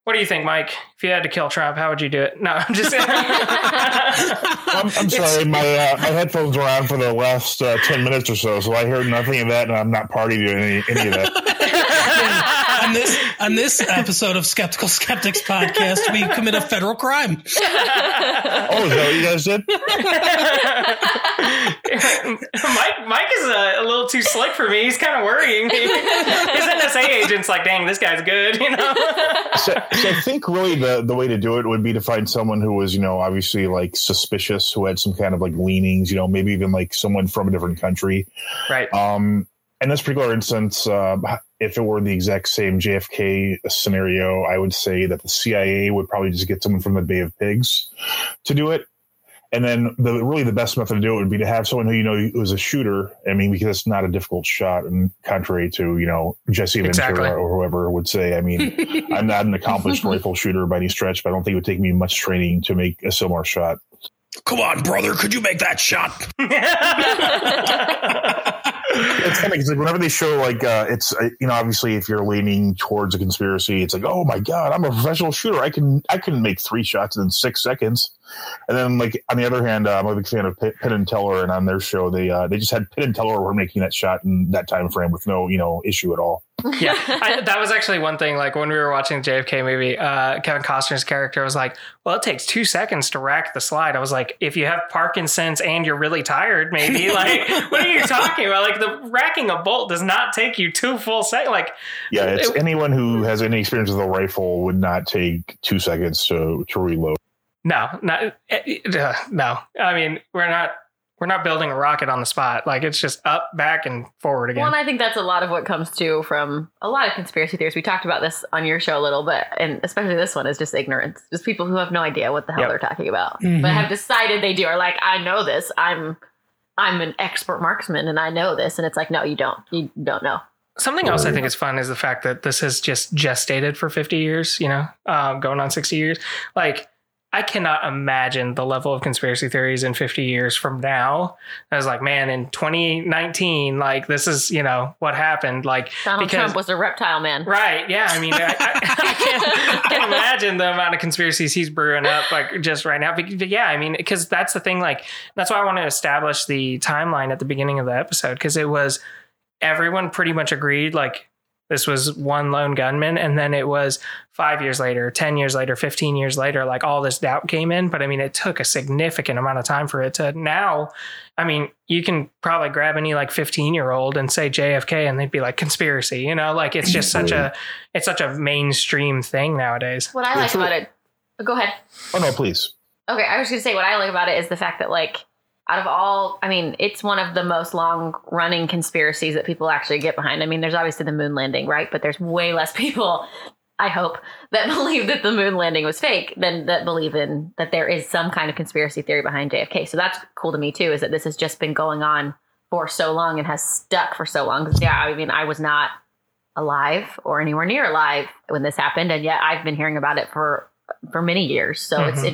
what do you think, Mike? If you had to kill Trump, how would you do it? No, I'm just. *laughs* I'm, I'm sorry, my uh, my headphones were on for the last uh, ten minutes or so, so I heard nothing of that, and I'm not party to any, any of that. *laughs* on this on this episode of Skeptical Skeptics podcast, we commit a federal crime. Oh, is that what you guys did? *laughs* Mike, Mike is a, a little too slick for me. He's kind of worrying me. His NSA agent's like, "Dang, this guy's good," you know. So, so I think really the the way to do it would be to find someone who was, you know, obviously like suspicious, who had some kind of like leanings, you know, maybe even like someone from a different country. right. Um, in this particular instance, uh, if it were the exact same JFK scenario, I would say that the CIA would probably just get someone from the Bay of Pigs to do it. And then the really the best method to do it would be to have someone who you know was a shooter. I mean, because it's not a difficult shot, and contrary to you know Jesse Ventura Exactly. or whoever would say, I mean, *laughs* I'm not an accomplished rifle shooter by any stretch, but I don't think it would take me much training to make a similar shot. Come on, brother, could you make that shot? *laughs* it's funny because like whenever they show like uh, it's uh, you know obviously if you're leaning towards a conspiracy it's like oh my god i'm a professional shooter. I can i can make three shots in six seconds and then like on the other hand uh, i'm a big fan of Penn, Penn and teller and on their show they uh, they just had Penn and teller were making that shot in that time frame with no you know issue at all yeah, I, *laughs* that was actually one thing. Like when we were watching the JFK movie, uh, Kevin Costner's character was like, "Well, it takes two seconds to rack the slide." I was like, "If you have Parkinson's and you're really tired, maybe *laughs* like, what are you talking about? Like the racking a bolt does not take you two full seconds. Like, yeah it's It- anyone who has any experience with a rifle would not take two seconds to to reload no, not uh, no. I mean, we're not we're not building a rocket on the spot. Like it's just up, back, and forward again. Well, and I think that's a lot of what comes to from a lot of conspiracy theories. We talked about this on your show a little bit, and especially this one is just ignorance. Just people who have no idea what the hell Yep. they're talking about, Mhm. but have decided they do. Are like, I know this. I'm I'm an expert marksman, and I know this. And it's like, no, you don't. You don't know. Something else I think is fun is the fact that this has just gestated for 50 years, you know, um, going on 60 years. Like, I cannot imagine the level of conspiracy theories in 50 years from now. I was like, man, in 2019, like this is, you know, what happened. Like Donald because- Trump was a reptile man. Right. Yeah. I mean, I, I, *laughs* *laughs* I, can't, I can't imagine the amount of conspiracies he's brewing up, like just right now. But, but yeah, I mean, because that's the thing. Like, that's why I want to establish the timeline at the beginning of the episode, because it was everyone pretty much agreed, like, this was one lone gunman. And then it was five years later, 10 years later, 15 years later, like all this doubt came in. But I mean, it took a significant amount of time for it to now. I mean, you can probably grab any like 15 year old and say JFK and they'd be like conspiracy, you know, like it's just such a, it's such a mainstream thing nowadays. What I like about it, oh, go ahead. Oh no, please. Okay, I was going to say what I like about it is the fact that like out of all, I mean, it's one of the most long running conspiracies that people actually get behind. I mean, there's obviously the moon landing, right? But there's way less people, I hope, that *laughs* believe that the moon landing was fake than that believe in that there is some kind of conspiracy theory behind JFK. So that's cool to me too. Is that this has just been going on for so long and has stuck for so long? 'Cause, yeah, I mean, I was not alive or anywhere near alive when this happened, and yet I've been hearing about it for for many years. So it's Mhm.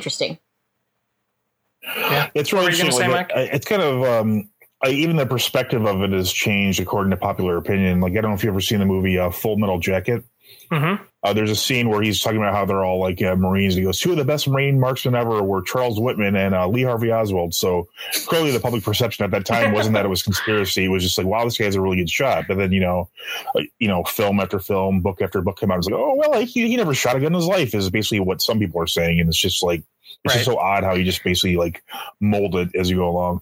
Interesting. It's really were you gonna interesting. say, like, it's kind of um, I, even the perspective of it has changed according to popular opinion. Like I don't know if you've ever seen the movie uh, Full Metal Jacket. hmm Uh, there's a scene where he's talking about how they're all like uh, Marines. He goes, two of the best Marine marksmen ever were Charles Whitman and uh, Lee Harvey Oswald. So clearly, the public perception at that time wasn't that it was conspiracy. It was just like, wow, this guy's a really good shot. But then, you know, uh, you know, film after film, book after book came out. It's like, oh well, he, he never shot a gun in his life. Is basically what some people are saying, and it's just like it's just so odd how you just basically like mold it as you go along.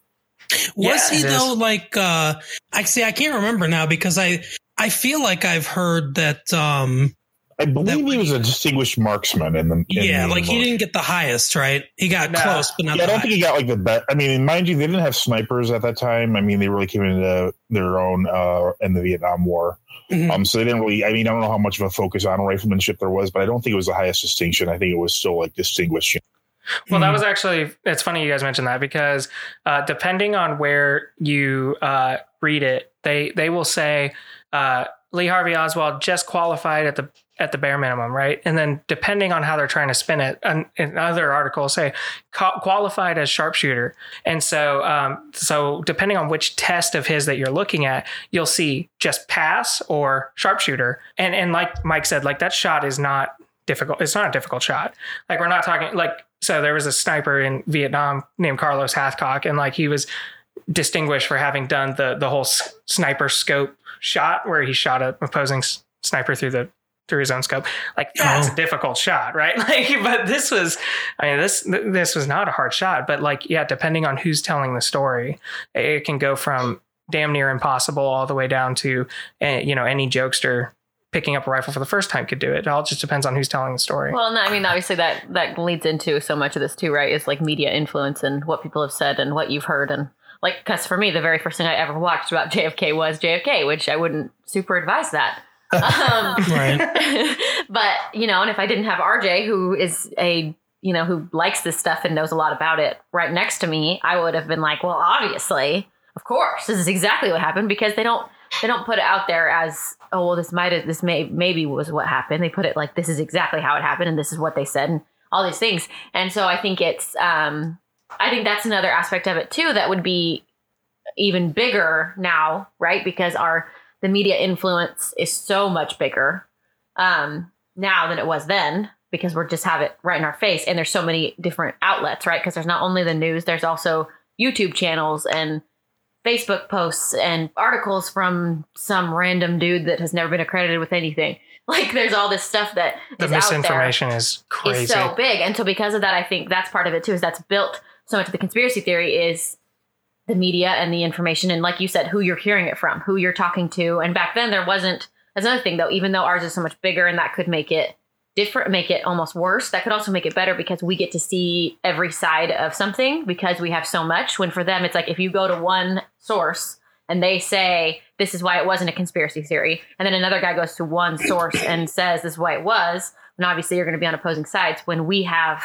Was Yeah, he though like uh I see I can't remember now because I I feel like I've heard that um I believe That- he was a distinguished marksman in the in yeah, the like he didn't get the highest, right? He got No. close, but not Yeah, I don't think he got like the best. I mean, mind you, they didn't have snipers at that time. I mean, they really came into their own uh, in the Vietnam War. Mhm. Um, so they didn't really. I mean, I don't know how much of a focus on riflemanship there was, but I don't think it was the highest distinction. I think it was still like distinguished. Well, that Mhm. was actually, it's funny you guys mentioned that because uh, depending on where you uh, read it, they, they will say uh, Lee Harvey Oswald just qualified at the at the bare minimum, right? And then depending on how they're trying to spin it, an, another article say qualified as sharpshooter. And so, um, so depending on which test of his that you're looking at, you'll see just pass or sharpshooter. And and like Mike said, like that shot is not difficult. It's not a difficult shot. Like we're not talking like so there was a sniper in Vietnam named Carlos Hathcock, and like he was distinguished for having done the the whole s- sniper scope shot where he shot a opposing s- sniper through the through his own scope. Like that's Oh. a difficult shot, right? *laughs* Like, but this was, I mean, this this was not a hard shot, but like, yeah, depending on who's telling the story, it can go from damn near impossible all the way down to, eh, you know, any jokester picking up a rifle for the first time could do it. It all just depends on who's telling the story. Well, no, I mean, obviously that that leads into so much of this too, right? Is like media influence and what people have said and what you've heard, and like, because for me, the very first thing I ever watched about *laughs* JFK was JFK, which I wouldn't super advise that. *laughs* um, Right. *laughs* but you know, and if I didn't have RJ, who is a you know who likes this stuff and knows a lot about it, right next to me, I would have been like, well, obviously, of course, this is exactly what happened because they don't they don't put it out there as oh well, this might have this may maybe was what happened. They put it like this is exactly how it happened and this is what they said and all these things. And so I think it's um I think that's another aspect of it too that would be even bigger now, right? Because our the media influence is so much bigger um, now than it was then because we're just have it right in our face and there's so many different outlets right because there's not only the news there's also youtube channels and facebook posts and articles from some random dude that has never been accredited with anything *laughs* like there's all this stuff that the is out there misinformation is crazy. is so big. And so because of that, I think that's part of it too, is that's built so much of the conspiracy theory is the media and the information and like you said, who you're hearing it from, who you're talking to. And back then there wasn't that's another thing though, even though ours is so much bigger and that could make it different make it almost worse, that could also make it better because we get to see every side of something because we have so much. When for them it's like if you go to one source and they say this is why it wasn't a conspiracy theory, and then another guy goes to one source and says this is why it was, and obviously you're going to be on opposing sides. When we have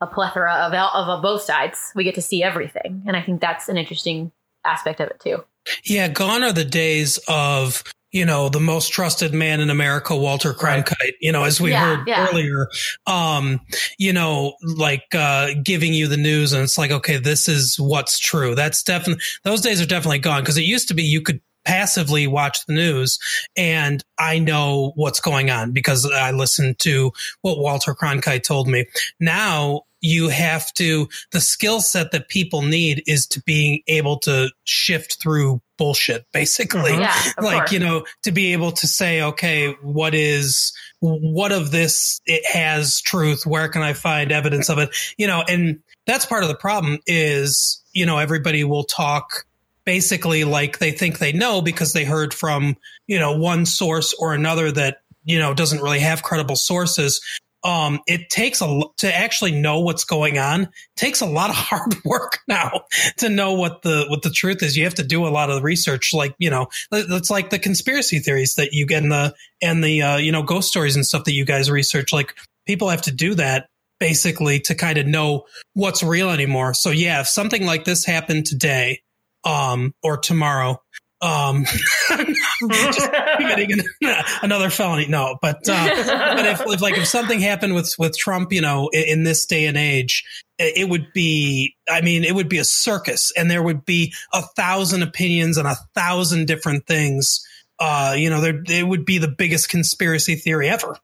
a plethora of of, of both sides, we get to see everything, and I think that's an interesting aspect of it too. Yeah, gone are the days of you know, the most trusted man in America, Walter Cronkite, you know, as we Yeah, heard yeah. earlier, um, you know, like, uh, giving you the news and it's like, okay, this is what's true. That's definitely, those days are definitely gone because it used to be you could passively watch the news and I know what's going on because I listened to what Walter Cronkite told me. Now you have to, the skill set that people need is to being able to shift through bullshit, basically. Yeah, *laughs* like course. you know to be able to say okay what is what of this it has truth where can i find evidence of it you know and that's part of the problem is you know everybody will talk basically like they think they know because they heard from you know one source or another that you know doesn't really have credible sources um it takes a to actually know what's going on takes a lot of *laughs* hard work now to know what the what the truth is. You have to do a lot of research like you know it's like the conspiracy theories that you get in the and the uh, you know ghost stories and stuff that you guys research. Like people have to do that basically to kind of know what's real anymore. So yeah if something like this happened today um or tomorrow um *laughs* *laughs* committing an- *laughs* another felony no but uh but if, if like if something happened with with Trump, you know, in, in this day and age, it, would be. I mean, it would be a circus, and there would be a thousand opinions and a thousand different things. Uh, you know, there it would be the biggest conspiracy theory ever.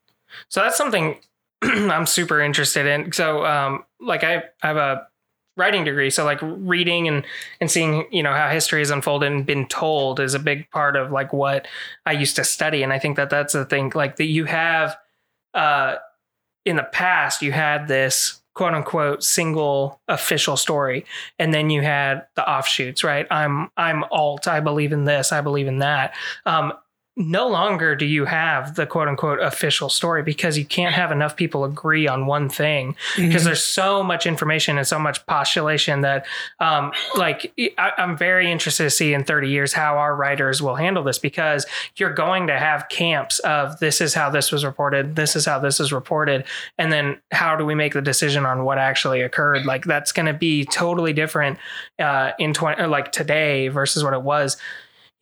So that's something *clears throat* I'm super interested in. So, um, like I have a writing degree, so like reading and and seeing you know how history has unfolded and been told is a big part of like what I used to study, and I think that that's the thing. Like that you have, uh, in the past you had this quote unquote single official story and then you had the offshoots right? I'm i'm alt. I believe in this. I believe in that. Um no longer do you have the quote unquote official story because you can't have enough people agree on one thing. Because there's so much information and so much postulation that um, like I, i'm very interested to see in 30 years how our writers will handle this because you're going to have camps of this is how this was reported this is how this is reported and then how do we make the decision on what actually occurred? Like that's going to be totally different uh, in 20 like today versus what it was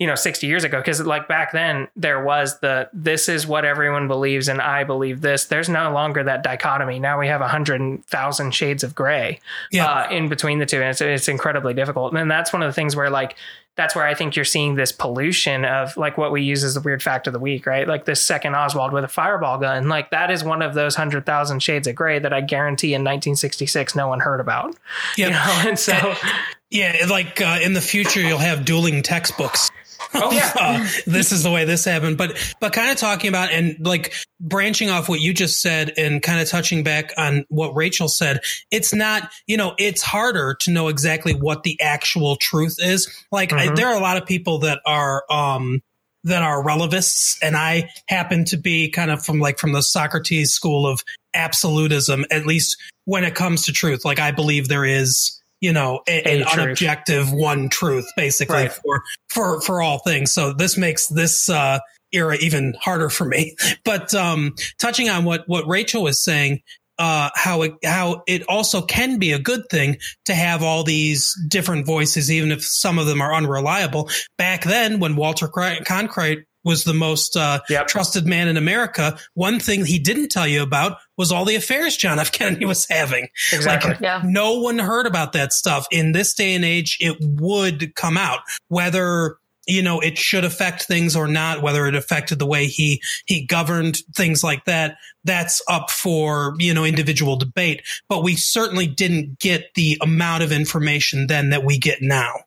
you know 60 years ago because like back then there was the this is what everyone believes and i believe this there's no longer that dichotomy now we have a hundred thousand shades of gray Yeah. uh, in between the two and it's, it's incredibly difficult and that's one of the things where like that's where I think you're seeing this pollution of like what we use as the weird fact of the week, right? Like this second Oswald with a fireball gun. Like that is one of those hundred thousand shades of gray that I guarantee in 1966 no one heard about. Yeah. You know, and so *laughs* Yeah, like uh, in the future, you'll have dueling textbooks. Oh, yeah. *laughs* Uh, this is the way this happened, but but kind of talking about and like branching off what you just said and kind of touching back on what Rachel said. It's not, you know, it's harder to know exactly what the actual truth is. Like I, Mhm. there are a lot of people that are um that are relevists, and I happen to be kind of from like from the Socrates school of absolutism, at least when it comes to truth. Like I believe there is you know, a, an unobjective one truth basically Right. for for for all things. So this makes this uh era even harder for me. *laughs* But um touching on what what Rachel was saying uh, how it how it also can be a good thing to have all these different voices, even if some of them are unreliable. Back then, when Walter Cronkite was the most uh, Yep. trusted man in America, one thing he didn't tell you about was all the affairs John F. Kennedy was having. exactly. Like, Yeah. no one heard about that stuff. In this day and age, it would come out. Whether you know it should affect things or not, whether it affected the way he he governed things like that, that's up for you know individual debate. But we certainly didn't get the amount of information then that we get now.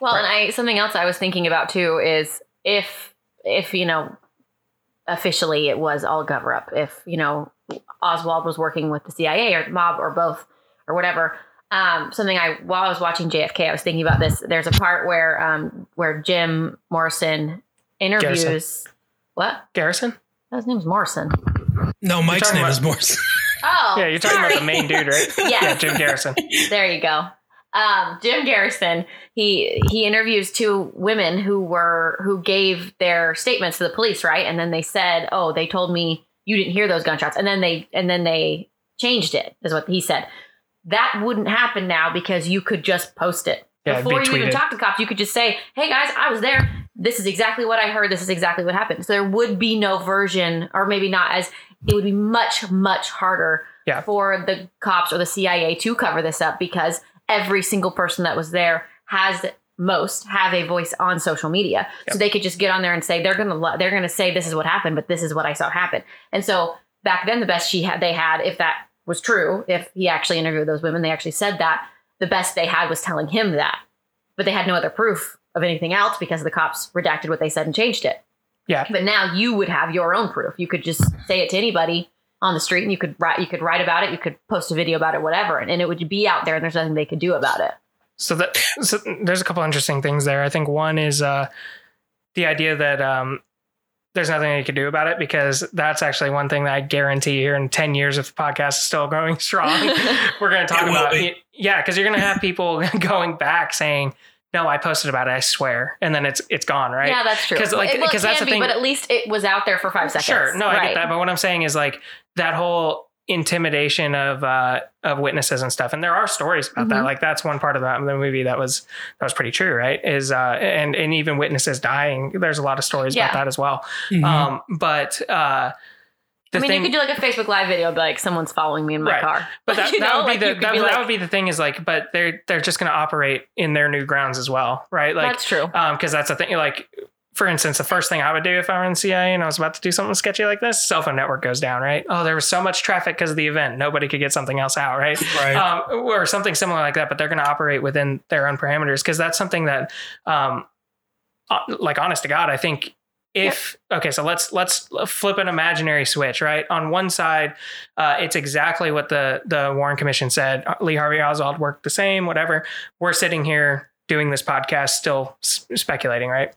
Well, and I something else I was thinking about too is if if you know officially it was all cover up. If you know Oswald was working with the CIA or the mob or both or whatever. Um, something I while I was watching JFK, I was thinking about this. There's a part where um, where Jim Morrison interviews Garrison. what? Garrison? His name's Morrison. No, Mike's name about- is morrison Oh, Yeah, you're talking sorry. about the main dude, right? *laughs* Yes. Yeah, Jim Garrison. there you go. Um, Jim Garrison. He he interviews two women who were who gave their statements to the police, right? And then they said, "Oh, they told me you didn't hear those gunshots," and then they and then they changed it. Is what he said. That wouldn't happen now because you could just post it. Yeah, Before you even talk to cops, you could just say, "Hey guys, I was there. This is exactly what I heard. This is exactly what happened." So there would be no version, or maybe not as. It would be much much harder Yeah. for the cops or the CIA to cover this up because every single person that was there has most have a voice on social media, so they could just get on there and say they're gonna lo- they're gonna say this is what happened, but this is what I saw happen. And so back then, the best she had they had, if that was true, if he actually interviewed those women, they actually said that the best they had was telling him that, but they had no other proof of anything else because the cops redacted what they said and changed it. Yeah. But now you would have your own proof. You could just say it to anybody on the street, and you could write you could write about it. You could post a video about it, whatever, and, and it would be out there, and there's nothing they could do about it. So that so there's a couple interesting things there. I think one is uh, the idea that um, there's nothing you could do about it because that's actually one thing that I guarantee here in 10 years if the podcast is still going *laughs* strong, *laughs* we're going to talk It about be. it. Yeah, because you're going to have people *laughs* going back saying, "No, I posted about it. I swear," and then it's it's gone, right? Yeah, that's true. 'Cause, like- It- well, it 'cause that's the be, thing- but at least it was out there for five seconds. Sure, no, I Right. get that. But what I'm saying is like that whole intimidation of uh of witnesses and stuff and there are stories about that Mhm. like that's one part of that the movie that was that was pretty true right is uh and and even witnesses dying there's a lot of stories about that as well Mhm. um but uh the I mean, thing you could do like a Facebook Live video, be like, "Someone's following me in my Right. car." but that, *laughs* that know, would be like, the that, be that like- would be the thing is like but they're they're just going to operate in their new grounds as well right like that's true. um because that's the thing like for instance the first thing i would do if i were in the cia and i was about to do something sketchy like this cell phone network goes down right? Oh there was so much traffic because of the event. Nobody could get something else out right? Right. um, or something similar like that but they're going to operate within their own parameters because that's something that um uh, like honest to god i think if okay so let's let's flip an imaginary switch right? On one side uh, it's exactly what the the warren commission said. Lee harvey oswald worked the same whatever. We're sitting here doing this podcast still speculating right?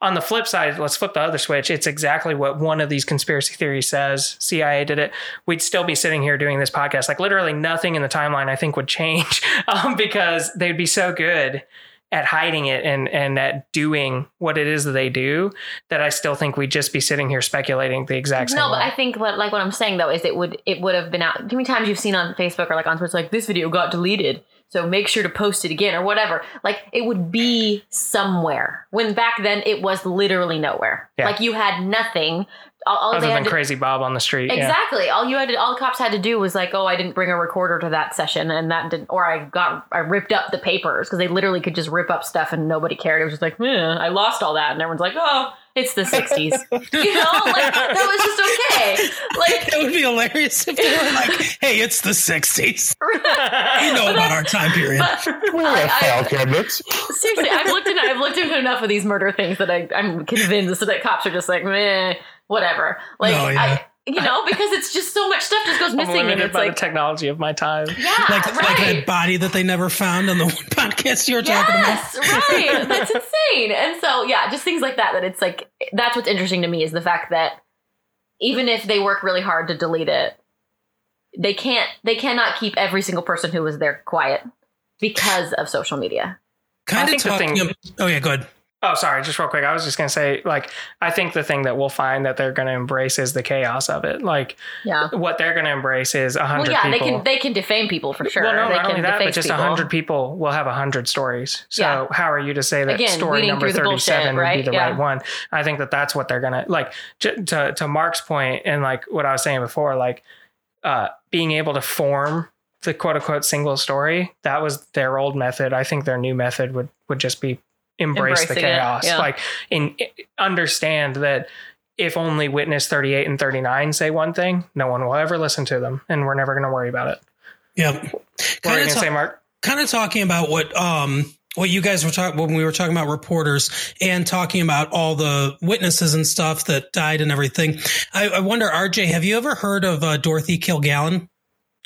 On the flip side let's flip the other switch. It's exactly what one of these conspiracy theories says. Cia did it. We'd still be sitting here doing this podcast. Like literally nothing in the timeline i think would change *laughs* um, because they'd be so good at hiding it and and at doing what it is that they do that I still think we'd just be sitting here speculating the exact same No, but. I think what like what I'm saying though is it would it would have been out. How many times you've seen on Facebook or like on Twitter like this video got deleted, so make sure to post it again or whatever. Like it would be somewhere. When back then it was literally nowhere. Yeah. Like you had nothing. All, all Other they had than to- crazy Bob on the street. yeah. Exactly. All you had to, all the cops had to do was like, oh, I didn't bring a recorder to that session, and that didn't, or I got, I ripped up the papers because they literally could just rip up stuff and nobody cared. It was just like, eh, I lost all that, and everyone's like, oh, it's the '60s, *laughs* you know, like that was just okay. Like, it would be hilarious if they were like, "Hey, it's the '60s. *laughs* You know But about our time period." We're I- I- file cabinets. seriously, I've looked into, I've looked into enough of these murder things that I, I'm convinced that cops are just like, meh, whatever. Like, No, yeah. I, you know, because it's just so much stuff just goes I'm missing, and it's by like, the technology of my time. yeah, Like, right. like that body that they never found on the *laughs* one podcast you were talking about. Yes, right. That's insane. And so, yeah, just things like that. That it's like that's what's interesting to me is the fact that even if they work really hard to delete it, they can't. They cannot keep every single person who was there quiet because of social media. Kind of think the talking. thing- oh yeah, good. Oh, sorry, just real quick. I was just gonna say, like, I think the thing that we'll find that they're gonna embrace is the chaos of it. Like, Yeah. what they're gonna embrace is a hundred. Well, yeah, they can they can defame people for sure. Well, no, they not can only that, but just a hundred people will have a hundred stories. So Yeah. how are you to say that Again, story number the bullshit, thirty-seven would be the Yeah. right one? I think that that's what they're gonna like. j- To to Mark's point, and like what I was saying before, like uh, being able to form the quote unquote single story that was their old method. I think their new method would would just be embrace the Embracing it, chaos, yeah. like and understand that. If only witness 38 and 39 say one thing, no one will ever listen to them and we're never going to worry about it. Yep. What Kind going of to say, Mark? kind of talking about what um what you guys were talking when we were talking about reporters and talking about all the witnesses and stuff that died and everything. I, I wonder, RJ, have you ever heard of uh, Dorothy Kilgallen?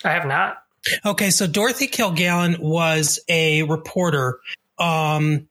I have not. Okay, so Dorothy Kilgallen was a reporter. Um,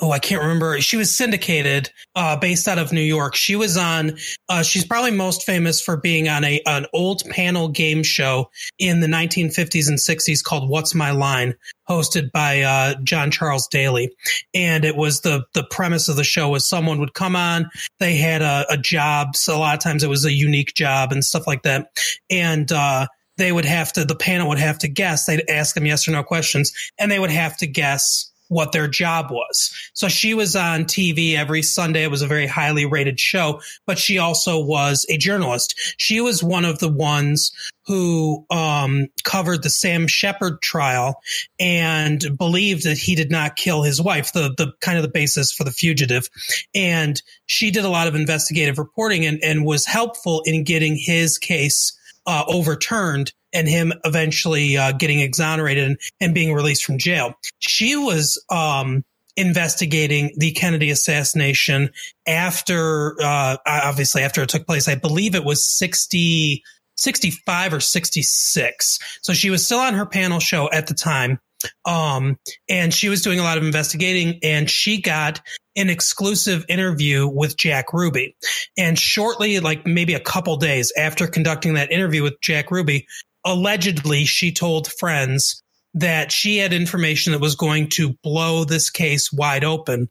oh, I can't remember. She was syndicated, uh, based out of New York. She was on. Uh, she's probably most famous for being on a an old panel game show in the 1950s and 60s called "What's My Line," hosted by uh, John Charles Daly. And it was the the premise of the show was someone would come on. They had a, a job. So a lot of times it was a unique job and stuff like that. And uh, they would have to, the panel would have to guess. They'd ask them yes or no questions, and they would have to guess what their job was. So she was on TV every Sunday. It was a very highly rated show, but she also was a journalist. She was one of the ones who um, covered the Sam Sheppard trial and believed that he did not kill his wife, the the kind of the basis for the fugitive. And she did a lot of investigative reporting and, and was helpful in getting his case uh, overturned and him eventually uh, getting exonerated and, and, being released from jail. She was um, investigating the Kennedy assassination after, uh, obviously, after it took place. I believe it was 60, 65 or 66. So she was still on her panel show at the time. Um, and she was doing a lot of investigating and she got an exclusive interview with Jack Ruby. And shortly, like maybe a couple days after conducting that interview with Jack Ruby, allegedly she told friends that she had information that was going to blow this case wide open.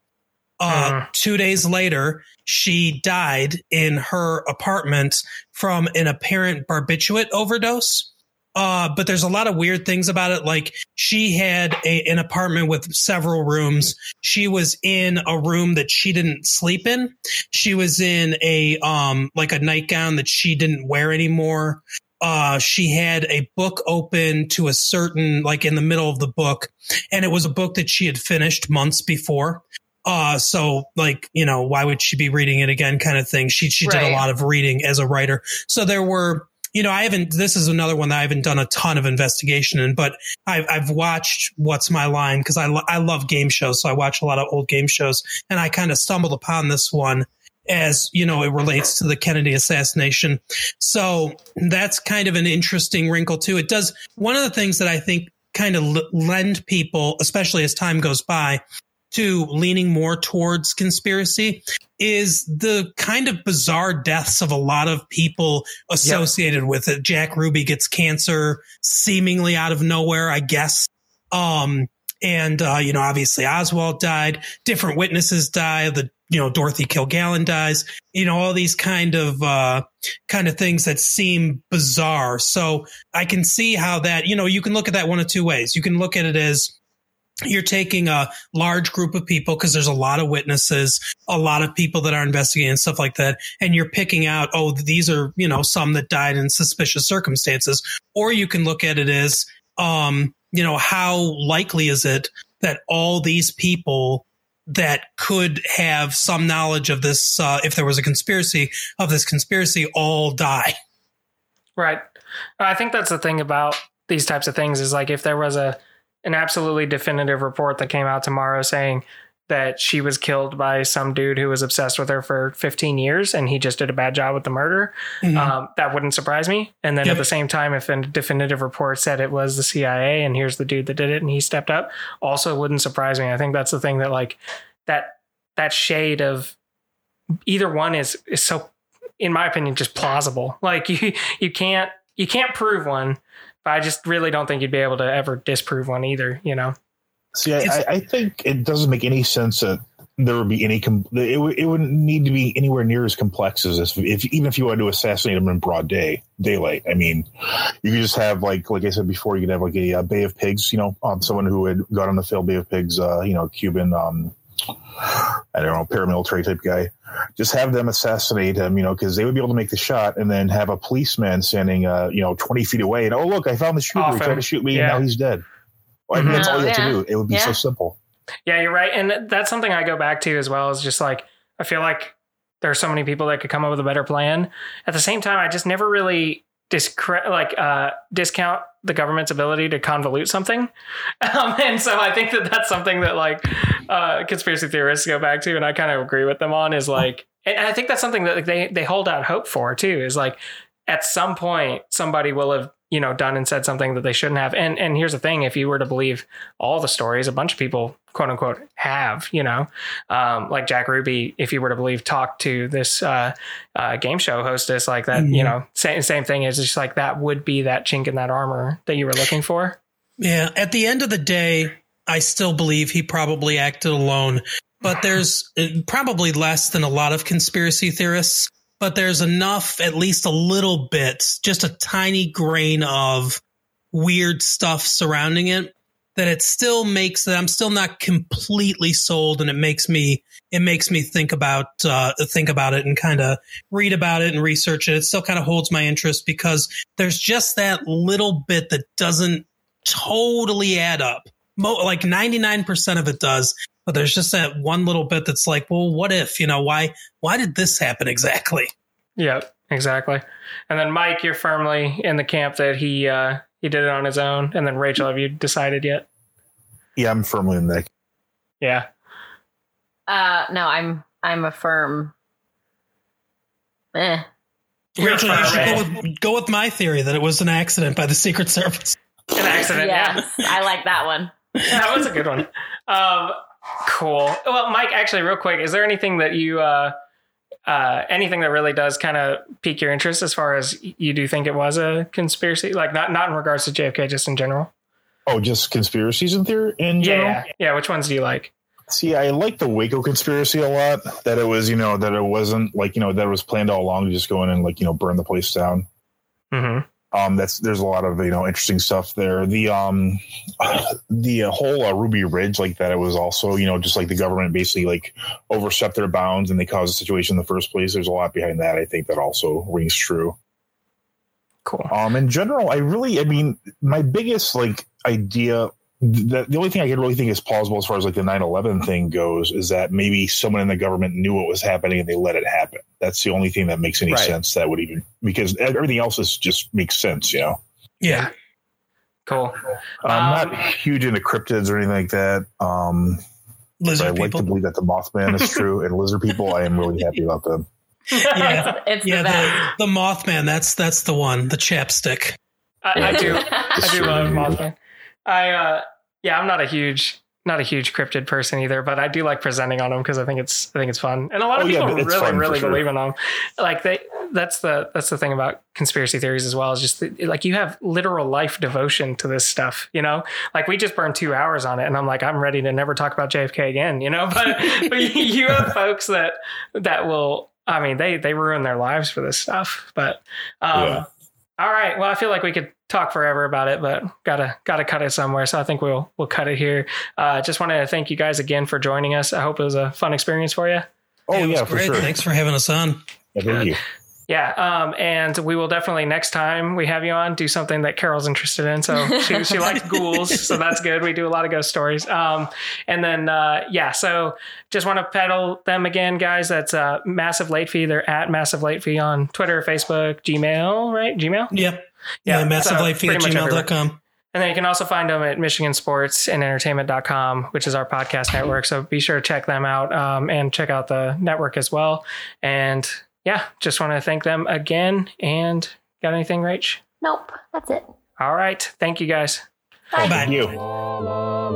Uh, uh. Two days later, she died in her apartment from an apparent barbiturate overdose. Uh, but there's a lot of weird things about it. Like she had a, an apartment with several rooms. She was in a room that she didn't sleep in. She was in a um like a nightgown that she didn't wear anymore uh, she had a book open to a certain, like in the middle of the book, and it was a book that she had finished months before. Uh, so like, you know, why would she be reading it again kind of thing? She, she right. did a lot of reading as a writer. So there were, you know, I haven't, this is another one that I haven't done a ton of investigation in, but I've, I've watched What's My Line because I, lo- I love game shows. So I watch a lot of old game shows and I kind of stumbled upon this one as you know it relates to the Kennedy assassination. So that's kind of an interesting wrinkle too. It does one of the things that I think kind of lend people, especially as time goes by, to leaning more towards conspiracy is the kind of bizarre deaths of a lot of people associated yep. with it. Jack Ruby gets cancer seemingly out of nowhere, I guess. Um, and, uh, you know, obviously Oswald died. Different witnesses die. The you know, Dorothy Kilgallen dies, you know, all these kind of, uh, kind of things that seem bizarre. So I can see how that, you know, you can look at that one of two ways. You can look at it as, you're taking a large group of people because there's a lot of witnesses, a lot of people that are investigating stuff like that. And you're picking out, oh, these are, you know, some that died in suspicious circumstances. Or you can look at it as, um, you know, how likely is it that all these people that could have some knowledge of this, uh, if there was a conspiracy of this conspiracy, all die. Right. I think that's the thing about these types of things is like if there was a an absolutely definitive report that came out tomorrow saying that she was killed by some dude who was obsessed with her for 15 years and he just did a bad job with the murder, mm-hmm. um, that wouldn't surprise me. And then yep. at the same time, if a definitive report said it was the CIA and here's the dude that did it and he stepped up, also wouldn't surprise me. I think that's the thing that like that that shade of either one is is so in my opinion just plausible like *laughs* you you can't you can't prove one but i just really don't think you'd be able to ever disprove one either you know see i, I think it doesn't make any sense that there would be any com- it, w- it wouldn't need to be anywhere near as complex as this if even if you wanted to assassinate him in broad day daylight i mean you could just have like like i said before you could have like a, a bay of pigs you know on someone who had got on the failed bay of pigs uh you know cuban um I don't know, paramilitary type guy. Just have them assassinate him, you know, because they would be able to make the shot, and then have a policeman standing, uh, you know, twenty feet away, and oh look, I found the shooter who tried to shoot me, yeah. and now he's dead. Well, I mean, that's all you have yeah. to do. It would be yeah. so simple. Yeah, you're right, and that's something I go back to as well. Is just like I feel like there are so many people that could come up with a better plan. At the same time, I just never really discre- like uh, discount the government's ability to convolute something. *laughs* Um, and so I think that that's something that like uh, conspiracy theorists go back to, and I kind of agree with them on is like, and I think that's something that they they hold out hope for too. Is like at some point somebody will have you know done and said something that they shouldn't have. And and here's the thing: if you were to believe all the stories, a bunch of people quote unquote have you know um, like Jack Ruby, if you were to believe, talked to this uh, uh, game show hostess like that. Mm-hmm. You know, same same thing is just like that would be that chink in that armor that you were looking for. Yeah. At the end of the day, I still believe he probably acted alone. But there's uh, probably less than a lot of conspiracy theorists but there's enough, at least a little bit, just a tiny grain of weird stuff surrounding it that it still makes that I'm still not completely sold, and it makes me it makes me think about uh, think about it and kind of read about it and research it. It still kind of holds my interest because there's just that little bit that doesn't totally add up. Mo- like 99% of it does, but there's just that one little bit that's like, well, what if, you know, why why did this happen exactly? Yeah, exactly. And then Mike, you're firmly in the camp that he uh he did it on his own. And then Rachel, have you decided yet? Yeah, I'm firmly in that. Yeah. Uh, no, I'm I'm a firm. Eh. You're Rachel, you should eh? go with, go with my theory that it was an accident by the Secret Service. An accident. Yes, I like that one. *laughs* That was a good one. Um, cool. Well, Mike, actually, real quick, is there anything that you, uh, uh, anything that really does kind of pique your interest as far as you do think it was a conspiracy? Like not not in regards to JFK, just in general. Oh, just conspiracies in theory in general. yeah, yeah. Which ones do you like? See, I like the Waco conspiracy a lot. That it was, you know, that it wasn't like, you know, that it was planned all along to just go in and like, you know, burn the place down. Mm-hmm. Um, that's there's a lot of you know interesting stuff there. The um, *sighs* the whole uh, Ruby Ridge, like that, it was also you know just like the government basically like overstepped their bounds and they caused the situation in the first place. There's a lot behind that. I think that also rings true. Cool. Um, in general, I really, I mean, my biggest like idea, the, the only thing I could really think is plausible as far as like the 9-11 thing goes is that maybe someone in the government knew what was happening and they let it happen. That's the only thing that makes any Right. sense that would even, because everything else is just makes sense, you know? Yeah. Cool. I'm Um, not huge into cryptids or anything like that. Um, but I Lizard like to believe that the Mothman is true and lizard people. I am really happy about them. Yeah. it's, it's Yeah, the the, the Mothman, that's that's the one, the chapstick. I, I do. *laughs* I do Sure. love Mothman. I uh yeah, I'm not a huge not a huge cryptid person either, but I do like presenting on them because I think it's I think it's fun, and a lot of Oh, people it's really really sure. believe in them. Like they, that's the that's the thing about conspiracy theories as well is just that, like you have literal life devotion to this stuff. You know, like we just burned two hours on it, and I'm like I'm ready to never talk about JFK again. You know, *laughs* but but you have *laughs* folks that that will. I mean, they they ruin their lives for this stuff, but. um Yeah. All right. Well, I feel like we could talk forever about it, but gotta gotta cut it somewhere. So I think we'll we'll cut it here. Uh, just wanted to thank you guys again for joining us. I hope it was a fun experience for you. Oh it was yeah, for sure. Thanks for having us on. Yeah, thank you. Yeah. Um, and we will definitely next time we have you on do something that Carol's interested in. So she she *laughs* likes ghouls, so that's good. We do a lot of ghost stories. Um, and then uh, yeah. So just want to pedal them again, guys. That's uh, massive late fee. They're at massive late fee on Twitter, Facebook, Gmail, right? Gmail. Yep. Yeah, Yeah, massive so light feed at gmail.com. And then you can also find them at Michigan Sports and Entertainment.com, which is our podcast network. So be sure to check them out um, and check out the network as well. And yeah, just want to thank them again. And got anything, Rach? Nope, that's it. All right. Thank you guys. Bye. thank you. La, la,